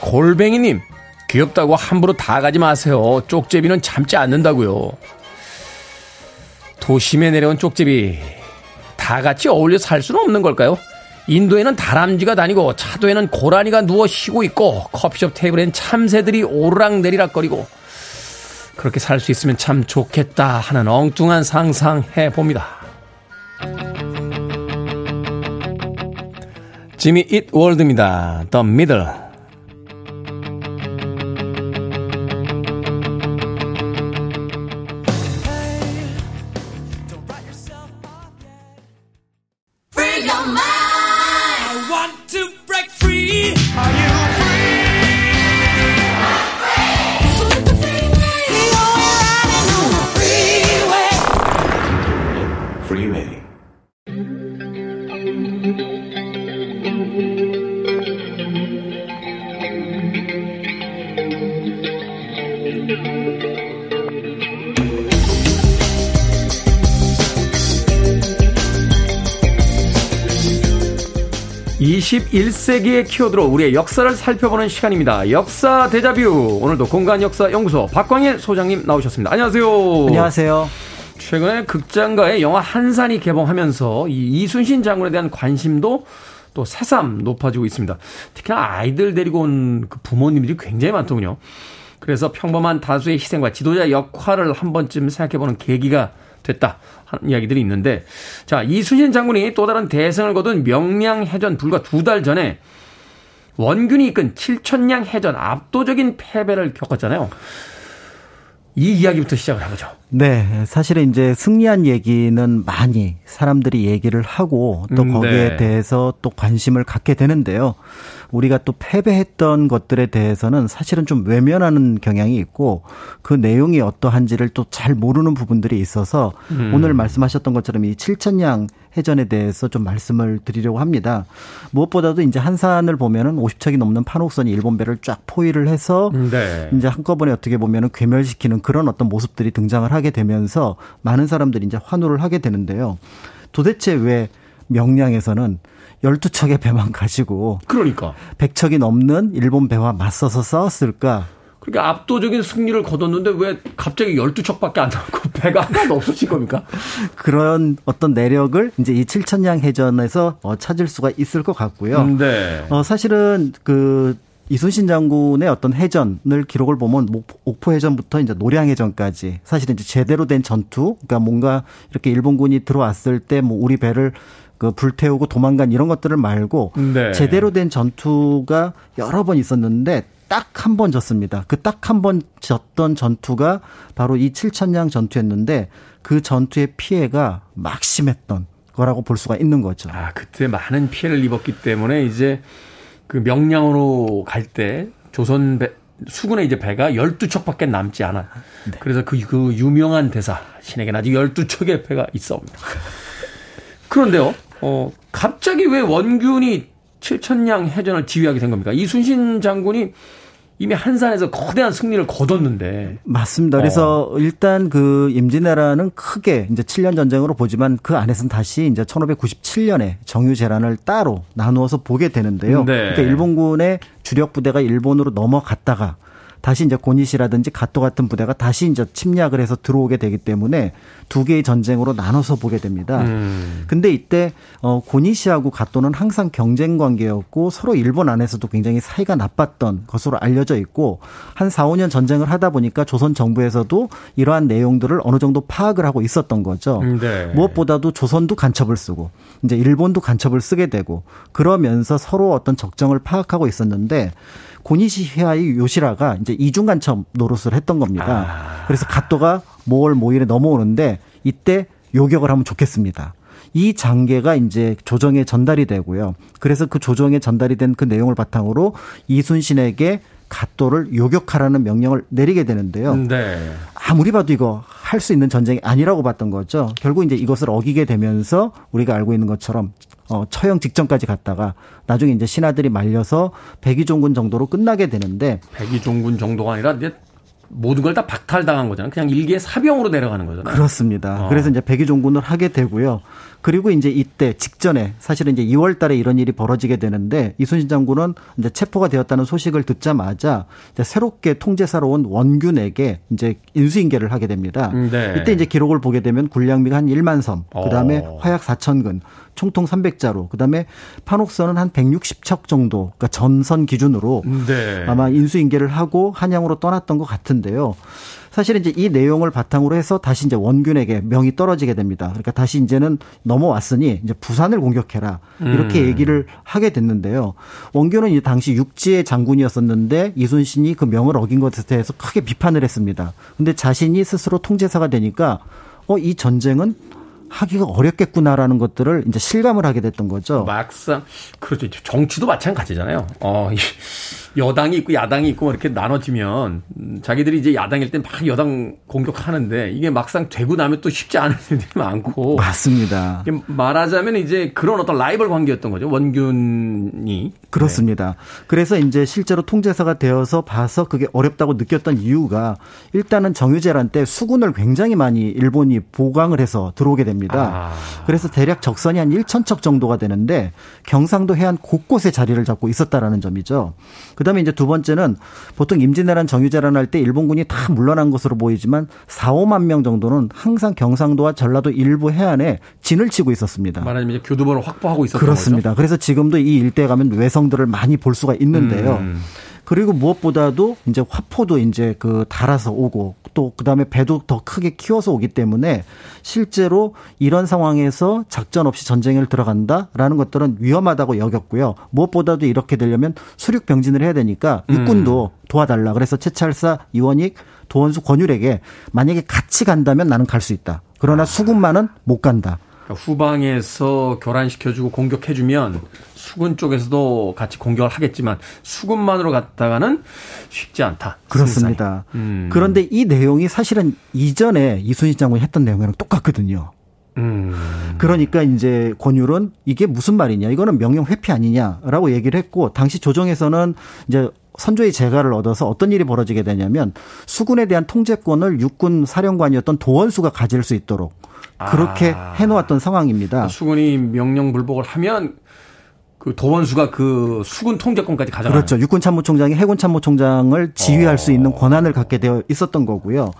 [SPEAKER 1] 골뱅이님, 귀엽다고 함부로 다 가지 마세요. 쪽제비는 참지 않는다고요. 도심에 내려온 쪽제비 다 같이 어울려 살 수는 없는 걸까요? 인도에는 다람쥐가 다니고 차도에는 고라니가 누워 쉬고 있고 커피숍 테이블엔 참새들이 오르락내리락거리고 그렇게 살 수 있으면 참 좋겠다 하는 엉뚱한 상상해 봅니다. 지미 잇 월드입니다. The Middle. (21세기의) 키워드로 우리의 역사를 살펴보는 시간입니다. 역사 대자뷰. 오늘도 공간 역사 연구소 박광일 소장님 나오셨습니다. 안녕하세요.
[SPEAKER 7] 안녕하세요.
[SPEAKER 1] 최근에 극장가의 영화 한산이 개봉하면서 이 이순신 장군에 대한 관심도 또 새삼 높아지고 있습니다. 특히나 아이들 데리고 온 그 부모님들이 굉장히 많더군요. 그래서 평범한 다수의 희생과 지도자 역할을 한 번쯤 생각해보는 계기가 됐다 하는 이야기들이 있는데 자 이순신 장군이 또 다른 대승을 거둔 명량 해전 불과 두 달 전에 원균이 이끈 7천량 해전 압도적인 패배를 겪었잖아요. 이 이야기부터 시작을 해보죠.
[SPEAKER 7] 네, 사실은 이제 승리한 얘기는 많이 사람들이 얘기를 하고 또
[SPEAKER 1] 음,
[SPEAKER 7] 거기에
[SPEAKER 1] 네.
[SPEAKER 7] 대해서 또 관심을 갖게 되는데요. 우리가 또 패배했던 것들에 대해서는 사실은 좀 외면하는 경향이 있고 그 내용이 어떠한지를 또 잘 모르는 부분들이 있어서
[SPEAKER 1] 음.
[SPEAKER 7] 오늘 말씀하셨던 것처럼 이 칠천량 해전에 대해서 좀 말씀을 드리려고 합니다. 무엇보다도 이제 한산을 보면은 50척이 넘는 판옥선이 일본 배를 쫙 포위를 해서
[SPEAKER 1] 네.
[SPEAKER 7] 이제 한꺼번에 어떻게 보면은 괴멸시키는 그런 어떤 모습들이 등장을 하게 되면서 많은 사람들이 이제 환호를 하게 되는데요. 도대체 왜 명량에서는 12척의 배만 [LAUGHS] 가지고
[SPEAKER 1] 그러니까.
[SPEAKER 7] 100척이 넘는 일본 배와 맞서서 싸웠을까?
[SPEAKER 1] 그러니까 압도적인 승리를 거뒀는데 왜 갑자기 12척밖에 안 나오고 [LAUGHS] 배가 하나도 없어진 겁니까?
[SPEAKER 7] 그런 어떤 내력을 이제 이 칠천량 해전에서 어, 찾을 수가 있을 것 같고요.
[SPEAKER 1] 네.
[SPEAKER 7] 어, 사실은 그 이순신 장군의 어떤 해전을 기록을 보면 목- 옥포 해전부터 이제 노량 해전까지 사실은 이제 제대로 된 전투, 그러니까 뭔가 이렇게 일본군이 들어왔을 때 뭐 우리 배를 그 불태우고 도망간 이런 것들을 말고
[SPEAKER 1] 네.
[SPEAKER 7] 제대로 된 전투가 여러 번 있었는데 딱 한 번 졌습니다. 그 딱 한 번 졌던 전투가 바로 이 칠천량 전투였는데 그 전투의 피해가 막심했던 거라고 볼 수가 있는 거죠.
[SPEAKER 1] 아, 그때 많은 피해를 입었기 때문에 이제 그 명량으로 갈 때 조선 배, 수군의 이제 배가 12척밖에 남지 않아. 그래서 그, 그 유명한 대사, 신에게는 아직 12척의 배가 있어옵니다. 그런데요, 어, 갑자기 왜 원균이 칠천량 해전을 지휘하게 된 겁니까? 이순신 장군이 이미 한산에서 거대한 승리를 거뒀는데.
[SPEAKER 7] 맞습니다. 그래서 일단 그 임진왜란은 크게 이제 7년 전쟁으로 보지만 그 안에서는 다시 이제 1597년에 정유 재란을 따로 나누어서 보게 되는데요.
[SPEAKER 1] 네.
[SPEAKER 7] 그러니까 일본군의 주력 부대가 일본으로 넘어갔다가 다시 이제 고니시라든지 가토 같은 부대가 다시 이제 침략을 해서 들어오게 되기 때문에 두 개의 전쟁으로 나눠서 보게 됩니다.
[SPEAKER 1] 음.
[SPEAKER 7] 근데 이때 어 고니시하고 가토는 항상 경쟁 관계였고 서로 일본 안에서도 굉장히 사이가 나빴던 것으로 알려져 있고 한 4, 5년 전쟁을 하다 보니까 조선 정부에서도 이러한 내용들을 어느 정도 파악을 하고 있었던 거죠.
[SPEAKER 1] 네.
[SPEAKER 7] 무엇보다도 조선도 간첩을 쓰고 이제 일본도 간첩을 쓰게 되고 그러면서 서로 어떤 적정을 파악하고 있었는데 고니시히아의 요시라가 이제 이중 간첩 노릇을 했던 겁니다. 그래서 가토가 모월 모일에 넘어오는데 이때 요격을 하면 좋겠습니다. 이 장계가 이제 조정에 전달이 되고요. 그래서 그 조정에 전달이 된 그 내용을 바탕으로 이순신에게 가토를 요격하라는 명령을 내리게 되는데요.
[SPEAKER 1] 네.
[SPEAKER 7] 아무리 봐도 이거 할 수 있는 전쟁이 아니라고 봤던 거죠. 결국 이제 이것을 어기게 되면서 우리가 알고 있는 것처럼 어, 처형 직전까지 갔다가 나중에 이제 신하들이 말려서 백의종군 정도로 끝나게 되는데
[SPEAKER 1] 백의종군 정도가 아니라 이제 모든 걸 다 박탈당한 거잖아요. 그냥 일개 사병으로 내려가는 거잖아요.
[SPEAKER 7] 그렇습니다.
[SPEAKER 1] 어.
[SPEAKER 7] 그래서 이제 백의종군을 하게 되고요. 그리고 이제 이때 직전에 사실은 이제 2월 달에 이런 일이 벌어지게 되는데 이순신 장군은 이제 체포가 되었다는 소식을 듣자마자 이제 새롭게 통제사로 온 원균에게 이제 인수인계를 하게 됩니다.
[SPEAKER 1] 음, 네.
[SPEAKER 7] 이때 이제 기록을 보게 되면 군량미가 한 1만 섬, 그다음에
[SPEAKER 1] 어.
[SPEAKER 7] 화약 4천 근, 총통 300자루, 그다음에 판옥선은 한 160척 정도, 그러니까 전선 기준으로
[SPEAKER 1] 네.
[SPEAKER 7] 아마 인수인계를 하고 한양으로 떠났던 것 같은데요. 사실 이제 이 내용을 바탕으로 해서 다시 이제 원균에게 명이 떨어지게 됩니다. 그러니까 다시 이제는 넘어왔으니 이제 부산을 공격해라 이렇게 얘기를 하게 됐는데요. 원균은 이 당시 육지의 장군이었었는데 이순신이 그 명을 어긴 것에 대해서 크게 비판을 했습니다. 근데 자신이 스스로 통제사가 되니까 어 이 전쟁은 하기가 어렵겠구나라는 것들을 이제 실감을 하게 됐던 거죠.
[SPEAKER 1] 막상 그렇죠. 정치도 마찬가지잖아요. 어, 이 여당이 있고 야당이 있고 뭐 이렇게 나눠지면 음, 자기들이 이제 야당일 땐 막 여당 공격하는데 이게 막상 되고 나면 또 쉽지 않은 [LAUGHS] 일들이 많고
[SPEAKER 7] 맞습니다.
[SPEAKER 1] 말하자면 이제 그런 어떤 라이벌 관계였던 거죠. 원균이
[SPEAKER 7] 그렇습니다. 그래서 이제 실제로 통제사가 되어서 봐서 그게 어렵다고 느꼈던 이유가 일단은 정유재란 때 수군을 굉장히 많이 일본이 보강을 해서 들어오게 됩니다.
[SPEAKER 1] 아.
[SPEAKER 7] 그래서 대략 적선이 한 1천 척 정도가 되는데 경상도 해안 곳곳에 자리를 잡고 있었다라는 점이죠. 그다음에 이제 두 번째는 보통 임진왜란 정유재란 할 때 일본군이 다 물러난 것으로 보이지만 4, 5만 명 정도는 항상 경상도와 전라도 일부 해안에 진을 치고 있었습니다.
[SPEAKER 1] 말하자면 이제 교두보를 확보하고 있었던
[SPEAKER 7] 그렇습니다. 그래서 지금도 이 일대에 가면 외성들을 많이 볼 수가 있는데요.
[SPEAKER 1] 음.
[SPEAKER 7] 그리고 무엇보다도 이제 화포도 이제 그 달아서 오고 또 그다음에 배도 더 크게 키워서 오기 때문에 실제로 이런 상황에서 작전 없이 전쟁을 들어간다라는 것들은 위험하다고 여겼고요. 무엇보다도 이렇게 되려면 수륙 병진을 해야 되니까 육군도 도와달라. 그래서 최찰사 이원익 도원수 권율에게 만약에 같이 간다면 나는 갈 수 있다. 그러나 수군만은 못 간다.
[SPEAKER 1] 그러니까 후방에서 교란시켜주고 공격해주면 수군 쪽에서도 같이 공격을 하겠지만 수군만으로 갔다가는 쉽지 않다.
[SPEAKER 7] 그렇습니다.
[SPEAKER 1] 음.
[SPEAKER 7] 그런데 이 내용이 사실은 이전에 이순신 장군이 했던 내용이랑 똑같거든요.
[SPEAKER 1] 음.
[SPEAKER 7] 그러니까 이제 권율은 이게 무슨 말이냐, 이거는 명령 회피 아니냐라고 얘기를 했고 당시 조정에서는 이제 선조의 재가를 얻어서 어떤 일이 벌어지게 되냐면 수군에 대한 통제권을 육군 사령관이었던 도원수가 가질 수 있도록 그렇게
[SPEAKER 1] 아.
[SPEAKER 7] 해놓았던 상황입니다.
[SPEAKER 1] 수군이 명령 불복을 하면 그 도원수가 그 수군 통제권까지 가져가는
[SPEAKER 7] 그렇죠. 육군 참모총장이 해군 참모총장을 지휘할 수 있는 권한을 갖게 되어 있었던 거고요.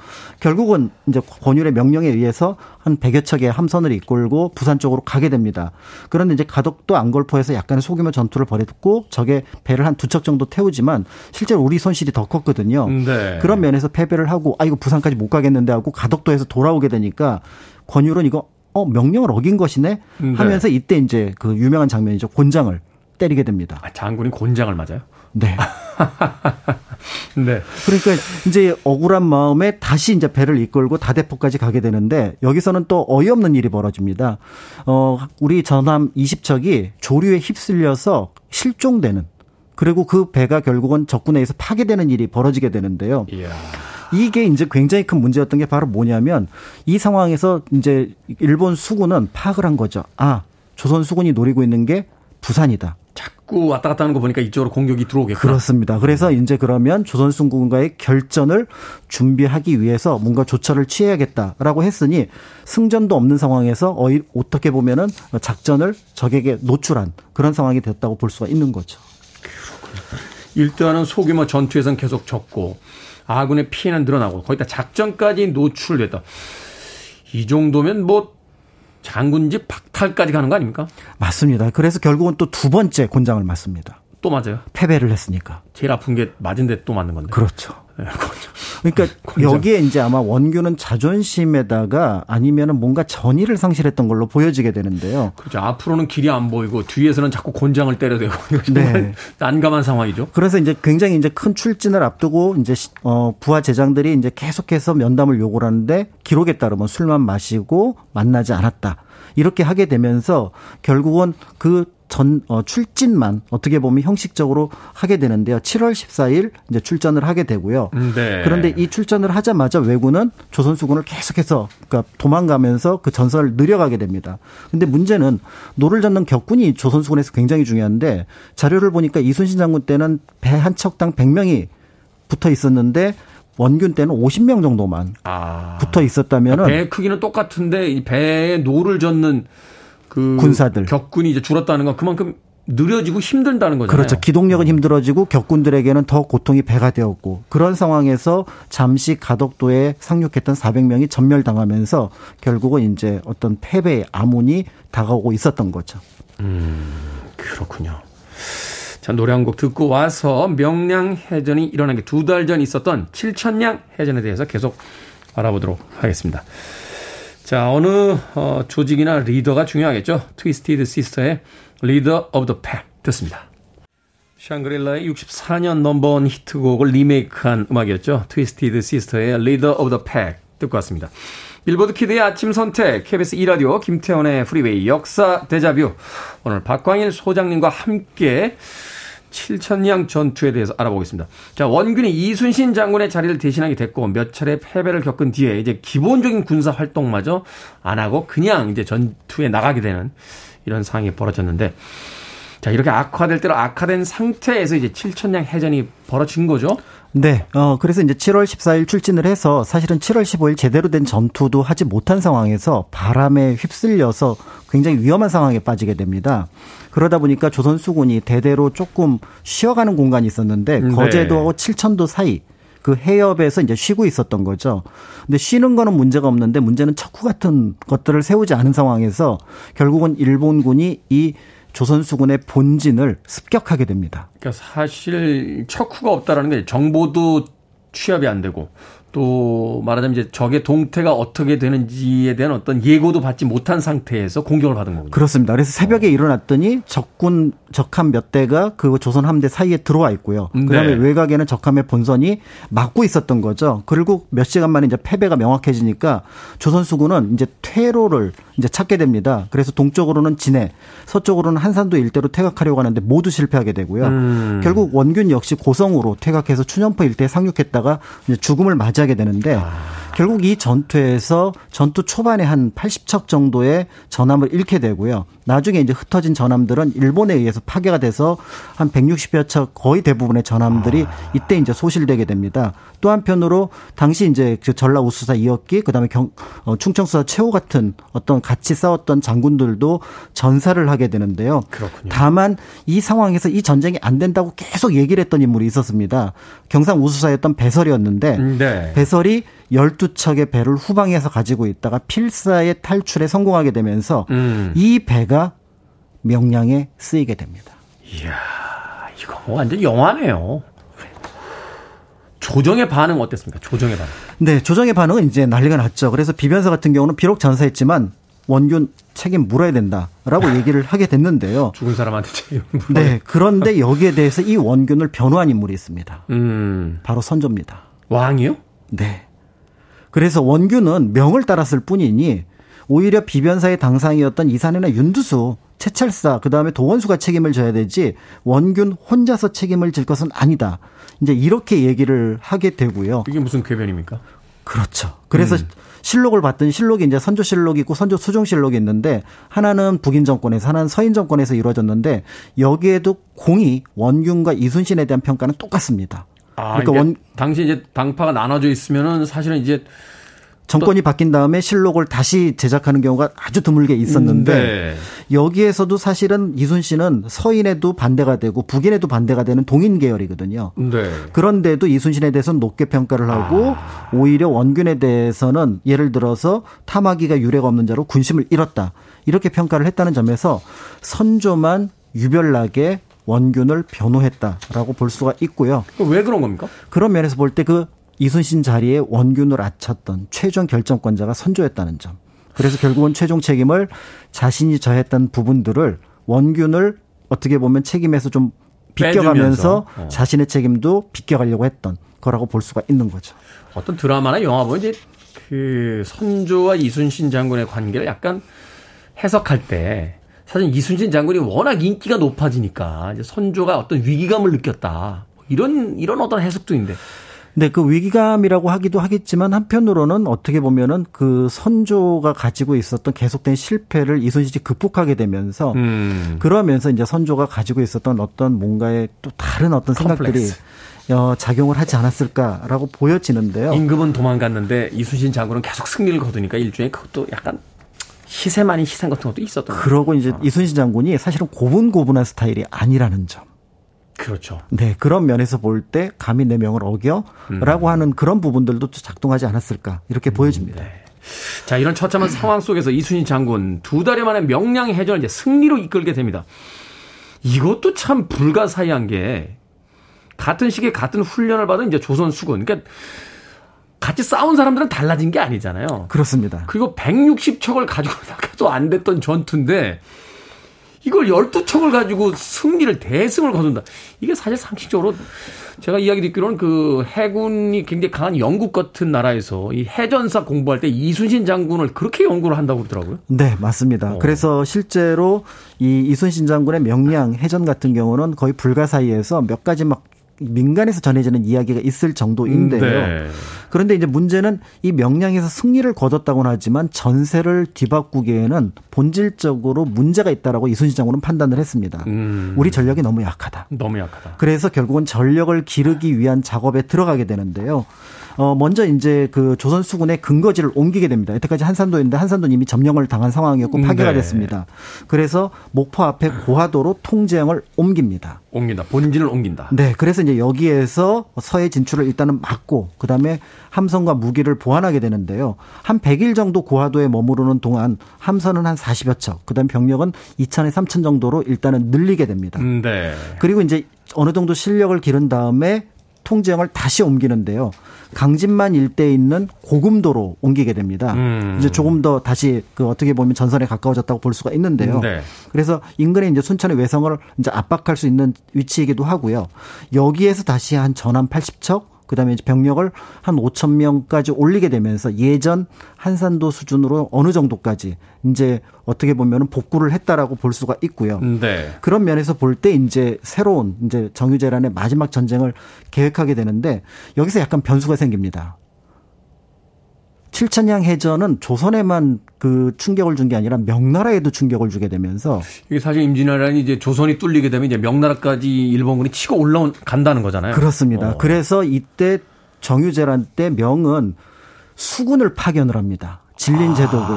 [SPEAKER 7] 결국은 이제 권율의 명령에 의해서 한 100여 척의 함선을 이끌고 부산 쪽으로 가게 됩니다. 그런데 이제 가덕도 안골포에서 약간의 소규모 전투를 벌였고 적의 배를 한 두 척 정도 태우지만 실제로 우리 손실이 더 컸거든요.
[SPEAKER 1] 네.
[SPEAKER 7] 그런 면에서 패배를 하고 아 이거 부산까지 못 가겠는데 하고 가덕도에서 돌아오게 되니까 권율은 이거 어 명령을 어긴 것이네
[SPEAKER 1] 네.
[SPEAKER 7] 하면서 이때 이제 그 유명한 장면이죠. 곤장을 때리게 됩니다.
[SPEAKER 1] 아, 장군이 곤장을 맞아요?
[SPEAKER 7] 네. [LAUGHS]
[SPEAKER 1] 네.
[SPEAKER 7] 그러니까 이제 억울한 마음에 다시 이제 배를 이끌고 다대포까지 가게 되는데 여기서는 또 어이없는 일이 벌어집니다. 어, 우리 전함 20척이 조류에 휩쓸려서 실종되는 그리고 그 배가 결국은 적군에 의해서 파괴되는 일이 벌어지게 되는데요.
[SPEAKER 1] 이야.
[SPEAKER 7] 이게 이제 굉장히 큰 문제였던 게 바로 뭐냐면 이 상황에서 이제 일본 수군은 파악을 한 거죠. 아, 조선 수군이 노리고 있는 게 부산이다.
[SPEAKER 1] 자꾸 왔다 갔다 하는 거 보니까 이쪽으로 공격이 들어오겠구나.
[SPEAKER 7] 그렇습니다. 그래서 이제 그러면 조선순군과의 결전을 준비하기 위해서 뭔가 조처를 취해야겠다라고 했으니 승전도 없는 상황에서 어이- 어떻게 보면은 작전을 적에게 노출한 그런 상황이 됐다고 볼 수가 있는 거죠.
[SPEAKER 1] 일단은 소규모 전투에선 계속 졌고 아군의 피해는 늘어나고 거기다 작전까지 노출됐다. 이 정도면 뭐 장군집 박탈까지 가는 거 아닙니까?
[SPEAKER 7] 맞습니다. 그래서 결국은 또 두 번째 곤장을 맞습니다.
[SPEAKER 1] 또 맞아요.
[SPEAKER 7] 패배를 했으니까.
[SPEAKER 1] 제일 아픈 게 맞은데 또 맞는 건데.
[SPEAKER 7] 그렇죠. [LAUGHS]
[SPEAKER 1] 네, 그렇죠.
[SPEAKER 7] 그러니까
[SPEAKER 1] 곤장.
[SPEAKER 7] 여기에 이제 아마 원규는 자존심에다가 아니면은 뭔가 전의를 상실했던 걸로 보여지게 되는데요.
[SPEAKER 1] 그렇죠. 앞으로는 길이 안 보이고 뒤에서는 자꾸 곤장을 때려대고 [LAUGHS]
[SPEAKER 7] 네. [LAUGHS]
[SPEAKER 1] 난감한 상황이죠.
[SPEAKER 7] 그래서 이제 굉장히 이제 큰 출진을 앞두고 이제 시- 어 부하 제장들이 이제 계속해서 면담을 요구를 하는데 기록에 따르면 술만 마시고 만나지 않았다. 이렇게 하게 되면서 결국은 그 전, 어, 출진만 어떻게 보면 형식적으로 하게 되는데요. 7월 14일 이제 출전을 하게 되고요.
[SPEAKER 1] 네.
[SPEAKER 7] 그런데 이 출전을 하자마자 왜군은 조선 수군을 계속해서 그러니까 도망가면서 그 전선을 늘려가게 됩니다. 근데 문제는 노를 젓는 격군이 조선 수군에서 굉장히 중요한데 자료를 보니까 이순신 장군 때는 배 한 척당 100명이 붙어 있었는데 원균 때는 50명 정도만
[SPEAKER 1] 아.
[SPEAKER 7] 붙어 있었다면은
[SPEAKER 1] 배 크기는 똑같은데 이 배에 노를 젓는 그
[SPEAKER 7] 군사들.
[SPEAKER 1] 격군이 이제 줄었다는 건 그만큼 느려지고 힘들다는 거잖아요.
[SPEAKER 7] 그렇죠. 기동력은 힘들어지고 격군들에게는 더 고통이 배가 되었고 그런 상황에서 잠시 가덕도에 상륙했던 400명이 전멸당하면서 결국은 이제 어떤 패배의 암운이 다가오고 있었던 거죠.
[SPEAKER 1] 그렇군요. 자, 노래 한 곡 듣고 와서 명량 해전이 일어난 게 두 달 전 있었던 칠천량 해전에 대해서 계속 알아보도록 하겠습니다. 자, 어느 어, 조직이나 리더가 중요하겠죠. 트위스티드 시스터의 Leader of the Pack 듣습니다. 샹그릴라의 64년 넘버원 히트곡을 리메이크한 음악이었죠. 트위스티드 시스터의 Leader of the Pack 듣고 왔습니다. 빌보드 키드의 아침 선택, KBS 2라디오, 김태훈의 프리웨이, 역사 데자뷰. 오늘 박광일 소장님과 함께 칠천량 전투에 대해서 알아보겠습니다. 자, 원균이 이순신 장군의 자리를 대신하게 됐고 몇 차례 패배를 겪은 뒤에 이제 기본적인 군사 활동마저 안 하고 그냥 이제 전투에 나가게 되는 이런 상황이 벌어졌는데 자, 이렇게 악화될 대로 악화된 상태에서 이제 칠천량 해전이 벌어진 거죠.
[SPEAKER 7] 네. 어, 그래서 이제 7월 14일 출진을 해서 사실은 7월 15일 제대로 된 전투도 하지 못한 상황에서 바람에 휩쓸려서 굉장히 위험한 상황에 빠지게 됩니다. 그러다 보니까 조선수군이 대대로 조금 쉬어가는 공간이 있었는데
[SPEAKER 1] 네.
[SPEAKER 7] 거제도하고 칠천도 사이 그 해협에서 이제 쉬고 있었던 거죠. 근데 쉬는 거는 문제가 없는데 문제는 척후 같은 것들을 세우지 않은 상황에서 결국은 일본군이 이 조선수군의 본진을 습격하게 됩니다.
[SPEAKER 1] 그러니까 사실 척후가 없다라는 게 정보도 취합이 안 되고 또 말하자면 이제 적의 동태가 어떻게 되는지에 대한 어떤 예고도 받지 못한 상태에서 공격을 받은 거군요.
[SPEAKER 7] 그렇습니다. 그래서 새벽에
[SPEAKER 1] 어.
[SPEAKER 7] 일어났더니 적군 적함 몇 대가 그 조선 함대 사이에 들어와 있고요. 그다음에
[SPEAKER 1] 네.
[SPEAKER 7] 외곽에는 적함의 본선이 막고 있었던 거죠. 그리고 몇 시간 만에 이제 패배가 명확해지니까 조선 수군은 이제 퇴로를 이제 찾게 됩니다. 그래서 동쪽으로는 진해, 서쪽으로는 한산도 일대로 퇴각하려고 하는데 모두 실패하게 되고요.
[SPEAKER 1] 음.
[SPEAKER 7] 결국 원균 역시 고성으로 퇴각해서 추년포 일대에 상륙했다가 죽음을 맞 이하게 되는데
[SPEAKER 1] 아.
[SPEAKER 7] 결국 이 전투에서 전투 초반에 한 80척 정도의 전함을 잃게 되고요. 나중에 이제 흩어진 전함들은 일본에 의해서 파괴가 돼서 한 160여 척 거의 대부분의 전함들이 이때 이제 소실되게 됩니다. 또 한편으로 당시 이제 그 전라 우수사 이었기 그다음에 경, 어, 충청수사 최호 같은 어떤 같이 싸웠던 장군들도 전사를 하게 되는데요.
[SPEAKER 1] 그렇군요.
[SPEAKER 7] 다만 이 상황에서 이 전쟁이 안 된다고 계속 얘기를 했던 인물이 있었습니다. 경상 우수사였던 배설이었는데
[SPEAKER 1] 네.
[SPEAKER 7] 배설이 12척의 배를 후방에서 가지고 있다가 필사의 탈출에 성공하게 되면서
[SPEAKER 1] 음.
[SPEAKER 7] 이 배가 명량에 쓰이게 됩니다.
[SPEAKER 1] 이야, 이거 뭐 완전 영화네요. 조정의 반응 어땠습니까? 조정의 반응.
[SPEAKER 7] 네, 조정의 반응은 이제 난리가 났죠. 그래서 비변사 같은 경우는 비록 전사했지만 원균 책임 물어야 된다라고 [LAUGHS] 얘기를 하게 됐는데요.
[SPEAKER 1] 죽은 사람한테 책임
[SPEAKER 7] 네, 그런데 여기에 대해서 이 원균을 변호한 인물이 있습니다.
[SPEAKER 1] 음.
[SPEAKER 7] 바로 선조입니다.
[SPEAKER 1] 왕이요?
[SPEAKER 7] 네. 그래서 원균은 명을 따랐을 뿐이니 오히려 비변사의 당상이었던 이산해나 윤두수, 채찰사, 그 다음에 도원수가 책임을 져야 되지 원균 혼자서 책임을 질 것은 아니다. 이제 이렇게 얘기를 하게 되고요.
[SPEAKER 1] 이게 무슨 궤변입니까?
[SPEAKER 7] 그렇죠. 그래서 실록을 봤더니 실록이 이제 선조 실록이 있고 선조 수종 실록이 있는데 하나는 북인 정권에서 하나는 서인 정권에서 이루어졌는데 여기에도 공이 원균과 이순신에 대한 평가는 똑같습니다.
[SPEAKER 1] 아,
[SPEAKER 7] 그러니까 원-
[SPEAKER 1] 당시 이제 당파가 나눠져 있으면은 사실은 이제
[SPEAKER 7] 정권이 바뀐 다음에 실록을 다시 제작하는 경우가 아주 드물게 있었는데
[SPEAKER 1] 네.
[SPEAKER 7] 여기에서도 사실은 이순신은 서인에도 반대가 되고 북인에도 반대가 되는 동인 계열이거든요.
[SPEAKER 1] 네.
[SPEAKER 7] 그런데도 이순신에 대해서는 높게 평가를 하고
[SPEAKER 1] 아.
[SPEAKER 7] 오히려 원균에 대해서는 예를 들어서 탐하기가 유례가 없는 자로 군심을 잃었다. 이렇게 평가를 했다는 점에서 선조만 유별나게 원균을 변호했다라고 볼 수가 있고요.
[SPEAKER 1] 왜 그런 겁니까?
[SPEAKER 7] 그런 면에서 볼 때 그 이순신 자리에 원균을 아쳤던 최종 결정권자가 선조였다는 점. 그래서 결국은 최종 책임을 자신이 져했던 부분들을 원균을 어떻게 보면 책임에서 좀 비껴가면서
[SPEAKER 1] 어.
[SPEAKER 7] 자신의 책임도 비껴가려고 했던 거라고 볼 수가 있는 거죠.
[SPEAKER 1] 어떤 드라마나 영화 보면 이제 그 선조와 이순신 장군의 관계를 약간 해석할 때 사실 이순신 장군이 워낙 인기가 높아지니까 이제 선조가 어떤 위기감을 느꼈다. 이런 이런 어떤 해석도 있는데
[SPEAKER 7] 네, 그 위기감이라고 하기도 하겠지만 한편으로는 어떻게 보면은 그 선조가 가지고 있었던 계속된 실패를 이순신이 극복하게 되면서
[SPEAKER 1] 음.
[SPEAKER 7] 그러면서 이제 선조가 가지고 있었던 어떤 뭔가의 또 다른 어떤 생각들이
[SPEAKER 1] 컴플렉스.
[SPEAKER 7] 어, 작용을 하지 않았을까라고 보여지는데요.
[SPEAKER 1] 임금은 도망갔는데 이순신 장군은 계속 승리를 거두니까 일종의 그것도 약간 희생 아닌 희생 같은 것도 있었던.
[SPEAKER 7] 그러고 이제 이순신 장군이 사실은 고분고분한 스타일이 아니라는 점.
[SPEAKER 1] 그렇죠.
[SPEAKER 7] 네, 그런 면에서 볼 때 감히 내 명을 어겨라고 하는 그런 부분들도 또 작동하지 않았을까 이렇게 보여집니다.
[SPEAKER 1] 자, 이런 처참한 상황 속에서 이순신 장군 두 달여 만에 명량 해전을 이제 승리로 이끌게 됩니다. 이것도 참 불가사의한 게 같은 시기에 같은 훈련을 받은 이제 조선 수군. 그러니까 같이 싸운 사람들은 달라진 게 아니잖아요.
[SPEAKER 7] 그렇습니다.
[SPEAKER 1] 그리고 160척을 가지고 [LAUGHS] 나가도 안 됐던 전투인데 이걸 12척을 가지고 승리를 대승을 거둔다. 이게 사실 상식적으로 제가 이야기 듣기로는 그 해군이 굉장히 강한 영국 같은 나라에서 이 해전사 공부할 때 이순신 장군을 그렇게 연구를 한다고 그러더라고요.
[SPEAKER 7] 네, 맞습니다.
[SPEAKER 1] 어.
[SPEAKER 7] 그래서 실제로 이 이순신 장군의 명량 해전 같은 경우는 거의 불가사의에서 몇 가지 막 민간에서 전해지는 이야기가 있을 정도인데요.
[SPEAKER 1] 네.
[SPEAKER 7] 그런데 이제 문제는 이 명량에서 승리를 거뒀다고는 하지만 전세를 뒤바꾸기에는 본질적으로 문제가 있다라고 이순신 장군은 판단을 했습니다.
[SPEAKER 1] 음.
[SPEAKER 7] 우리 전력이 너무 약하다.
[SPEAKER 1] 너무 약하다.
[SPEAKER 7] 그래서 결국은 전력을 기르기 위한 작업에 들어가게 되는데요. 어 먼저 이제 그 조선 수군의 근거지를 옮기게 됩니다. 여태까지 한산도였는데 한산도는 이미 점령을 당한 상황이었고 파괴가
[SPEAKER 1] 네.
[SPEAKER 7] 됐습니다. 그래서 목포 앞에 고하도로 통제형을 옮깁니다.
[SPEAKER 1] 옮긴다. 본진을 옮긴다.
[SPEAKER 7] 네, 그래서 이제 여기에서 서해 진출을 일단은 막고 그다음에 함선과 무기를 보완하게 되는데요. 한 100일 정도 고하도에 머무르는 동안 함선은 한 40여 척, 그다음 병력은 2천에 3천 정도로 일단은 늘리게 됩니다.
[SPEAKER 1] 음, 네.
[SPEAKER 7] 그리고 이제 어느 정도 실력을 기른 다음에 통제형을 다시 옮기는데요. 강진만 일대에 있는 고금도로 옮기게 됩니다.
[SPEAKER 1] 음.
[SPEAKER 7] 이제 조금 더 다시 그 어떻게 보면 전선에 가까워졌다고 볼 수가 있는데요.
[SPEAKER 1] 네.
[SPEAKER 7] 그래서 인근에 이제 순천의 외성을 이제 압박할 수 있는 위치이기도 하고요. 여기에서 다시 한 전함 80척 그다음에 이제 병력을 한 5천 명까지 올리게 되면서 예전 한산도 수준으로 어느 정도까지 이제 어떻게 보면은 복구를 했다라고 볼 수가 있고요.
[SPEAKER 1] 네.
[SPEAKER 7] 그런 면에서 볼 때 이제 새로운 이제 정유재란의 마지막 전쟁을 계획하게 되는데 여기서 약간 변수가 생깁니다. 칠천양 해전은 조선에만 그 충격을 준 게 아니라 명나라에도 충격을 주게 되면서
[SPEAKER 1] 이게 사실 임진왜란이 이제 조선이 뚫리게 되면 이제 명나라까지 일본군이 치고 올라온 간다는 거잖아요.
[SPEAKER 7] 그렇습니다.
[SPEAKER 1] 어.
[SPEAKER 7] 그래서 이때 정유재란 때 명은 수군을 파견을 합니다. 진린 제독을.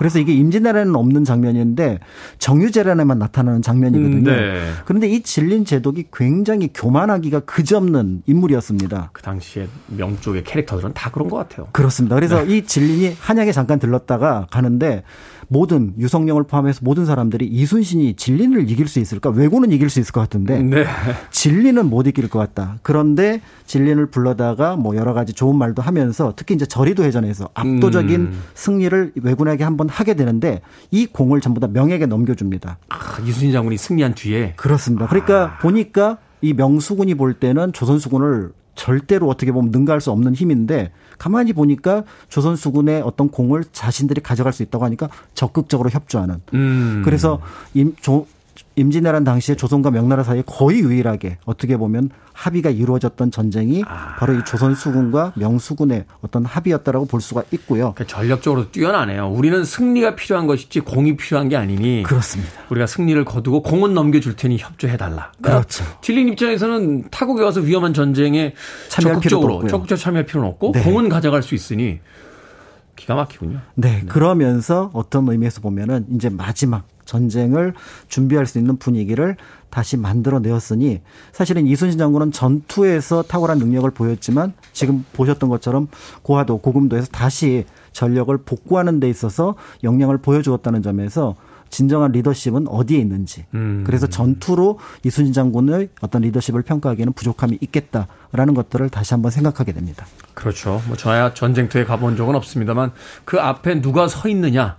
[SPEAKER 7] 그래서 이게 임진왜란에는 없는 장면인데 정유재란에만 나타나는 장면이거든요.
[SPEAKER 1] 음, 네.
[SPEAKER 7] 그런데 이 진린 제독이 굉장히 교만하기가 그지없는 인물이었습니다.
[SPEAKER 1] 그 당시에 명 쪽의 캐릭터들은 다 그런 것 같아요.
[SPEAKER 7] 그렇습니다. 그래서
[SPEAKER 1] 네.
[SPEAKER 7] 이 진린이 한양에 잠깐 들렀다가 가는데 모든 유성령을 포함해서 모든 사람들이 이순신이 진린을 이길 수 있을까? 왜군은 이길 수 있을 것 같은데
[SPEAKER 1] 네.
[SPEAKER 7] 진리는 못 이길 것 같다. 그런데 진리를 불러다가 뭐 여러 가지 좋은 말도 하면서 특히 이제 저리도 해전에서 압도적인
[SPEAKER 1] 음.
[SPEAKER 7] 승리를 왜군에게 한번 하게 되는데 이 공을 전부 다 명에게 넘겨줍니다.
[SPEAKER 1] 아, 이순신 장군이 승리한 뒤에
[SPEAKER 7] 그렇습니다. 그러니까 보니까 이 명수군이 볼 때는 조선수군을 절대로 어떻게 보면 능가할 수 없는 힘인데 가만히 보니까 조선 수군의 어떤 공을 자신들이 가져갈 수 있다고 하니까 적극적으로 협조하는
[SPEAKER 1] 음.
[SPEAKER 7] 그래서 임, 조, 임진왜란 당시에 조선과 명나라 사이에 거의 유일하게 어떻게 보면 합의가 이루어졌던 전쟁이
[SPEAKER 1] 아.
[SPEAKER 7] 바로 이 조선 수군과 명수군의 어떤 합의였다라고 볼 수가 있고요.
[SPEAKER 1] 그러니까 전력적으로 뛰어나네요. 우리는 승리가 필요한 것이지 공이 필요한 게 아니니
[SPEAKER 7] 그렇습니다.
[SPEAKER 1] 우리가 승리를 거두고 공은 넘겨줄 테니 협조해 달라.
[SPEAKER 7] 그렇죠.
[SPEAKER 1] 진린 입장에서는 타국에 와서 위험한 전쟁에 적극적으로. 적극적으로 참여할 필요는 없고
[SPEAKER 7] 네.
[SPEAKER 1] 공은 가져갈 수 있으니 기가 막히군요.
[SPEAKER 7] 네, 그러면서 어떤 의미에서 보면은 이제 마지막 전쟁을 준비할 수 있는 분위기를 다시 만들어내었으니 사실은 이순신 장군은 전투에서 탁월한 능력을 보였지만 지금 보셨던 것처럼 고하도 고금도에서 다시 전력을 복구하는 데 있어서 역량을 보여주었다는 점에서 진정한 리더십은 어디에 있는지.
[SPEAKER 1] 음.
[SPEAKER 7] 그래서 전투로 이순신 장군의 어떤 리더십을 평가하기에는 부족함이 있겠다라는 것들을 다시 한번 생각하게 됩니다.
[SPEAKER 1] 그렇죠. 뭐 저야 전쟁터에 가본 적은 없습니다만 그 앞에 누가 서 있느냐,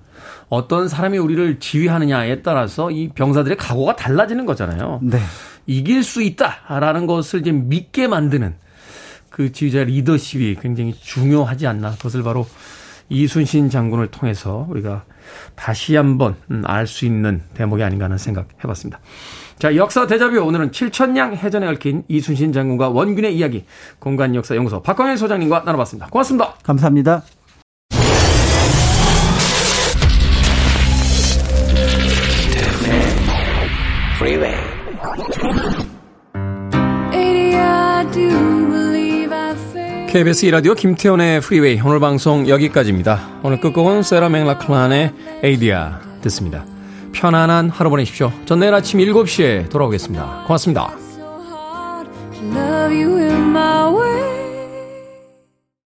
[SPEAKER 1] 어떤 사람이 우리를 지휘하느냐에 따라서 이 병사들의 각오가 달라지는 거잖아요.
[SPEAKER 7] 네.
[SPEAKER 1] 이길 수 있다라는 것을 이제 믿게 만드는 그 지휘자 리더십이 굉장히 중요하지 않나. 그것을 바로 이순신 장군을 통해서 우리가 다시 한번 음, 알수 있는 대목이 아닌가 하는 생각 해봤습니다. 자, 역사 대자뷰 오늘은 칠천량 해전에 얽힌 이순신 장군과 원균의 이야기 공간 역사 연구소 박광일 소장님과 나눠봤습니다. 고맙습니다.
[SPEAKER 7] 감사합니다.
[SPEAKER 3] Freeway.
[SPEAKER 1] KBS 이라디오 김태훈의 프리웨이 오늘 방송 여기까지입니다. 오늘 끝곡은 세라 맥라클란의 Adia 듣습니다. 편안한 하루 보내십시오. 전 내일 아침 7시에 돌아오겠습니다. 고맙습니다.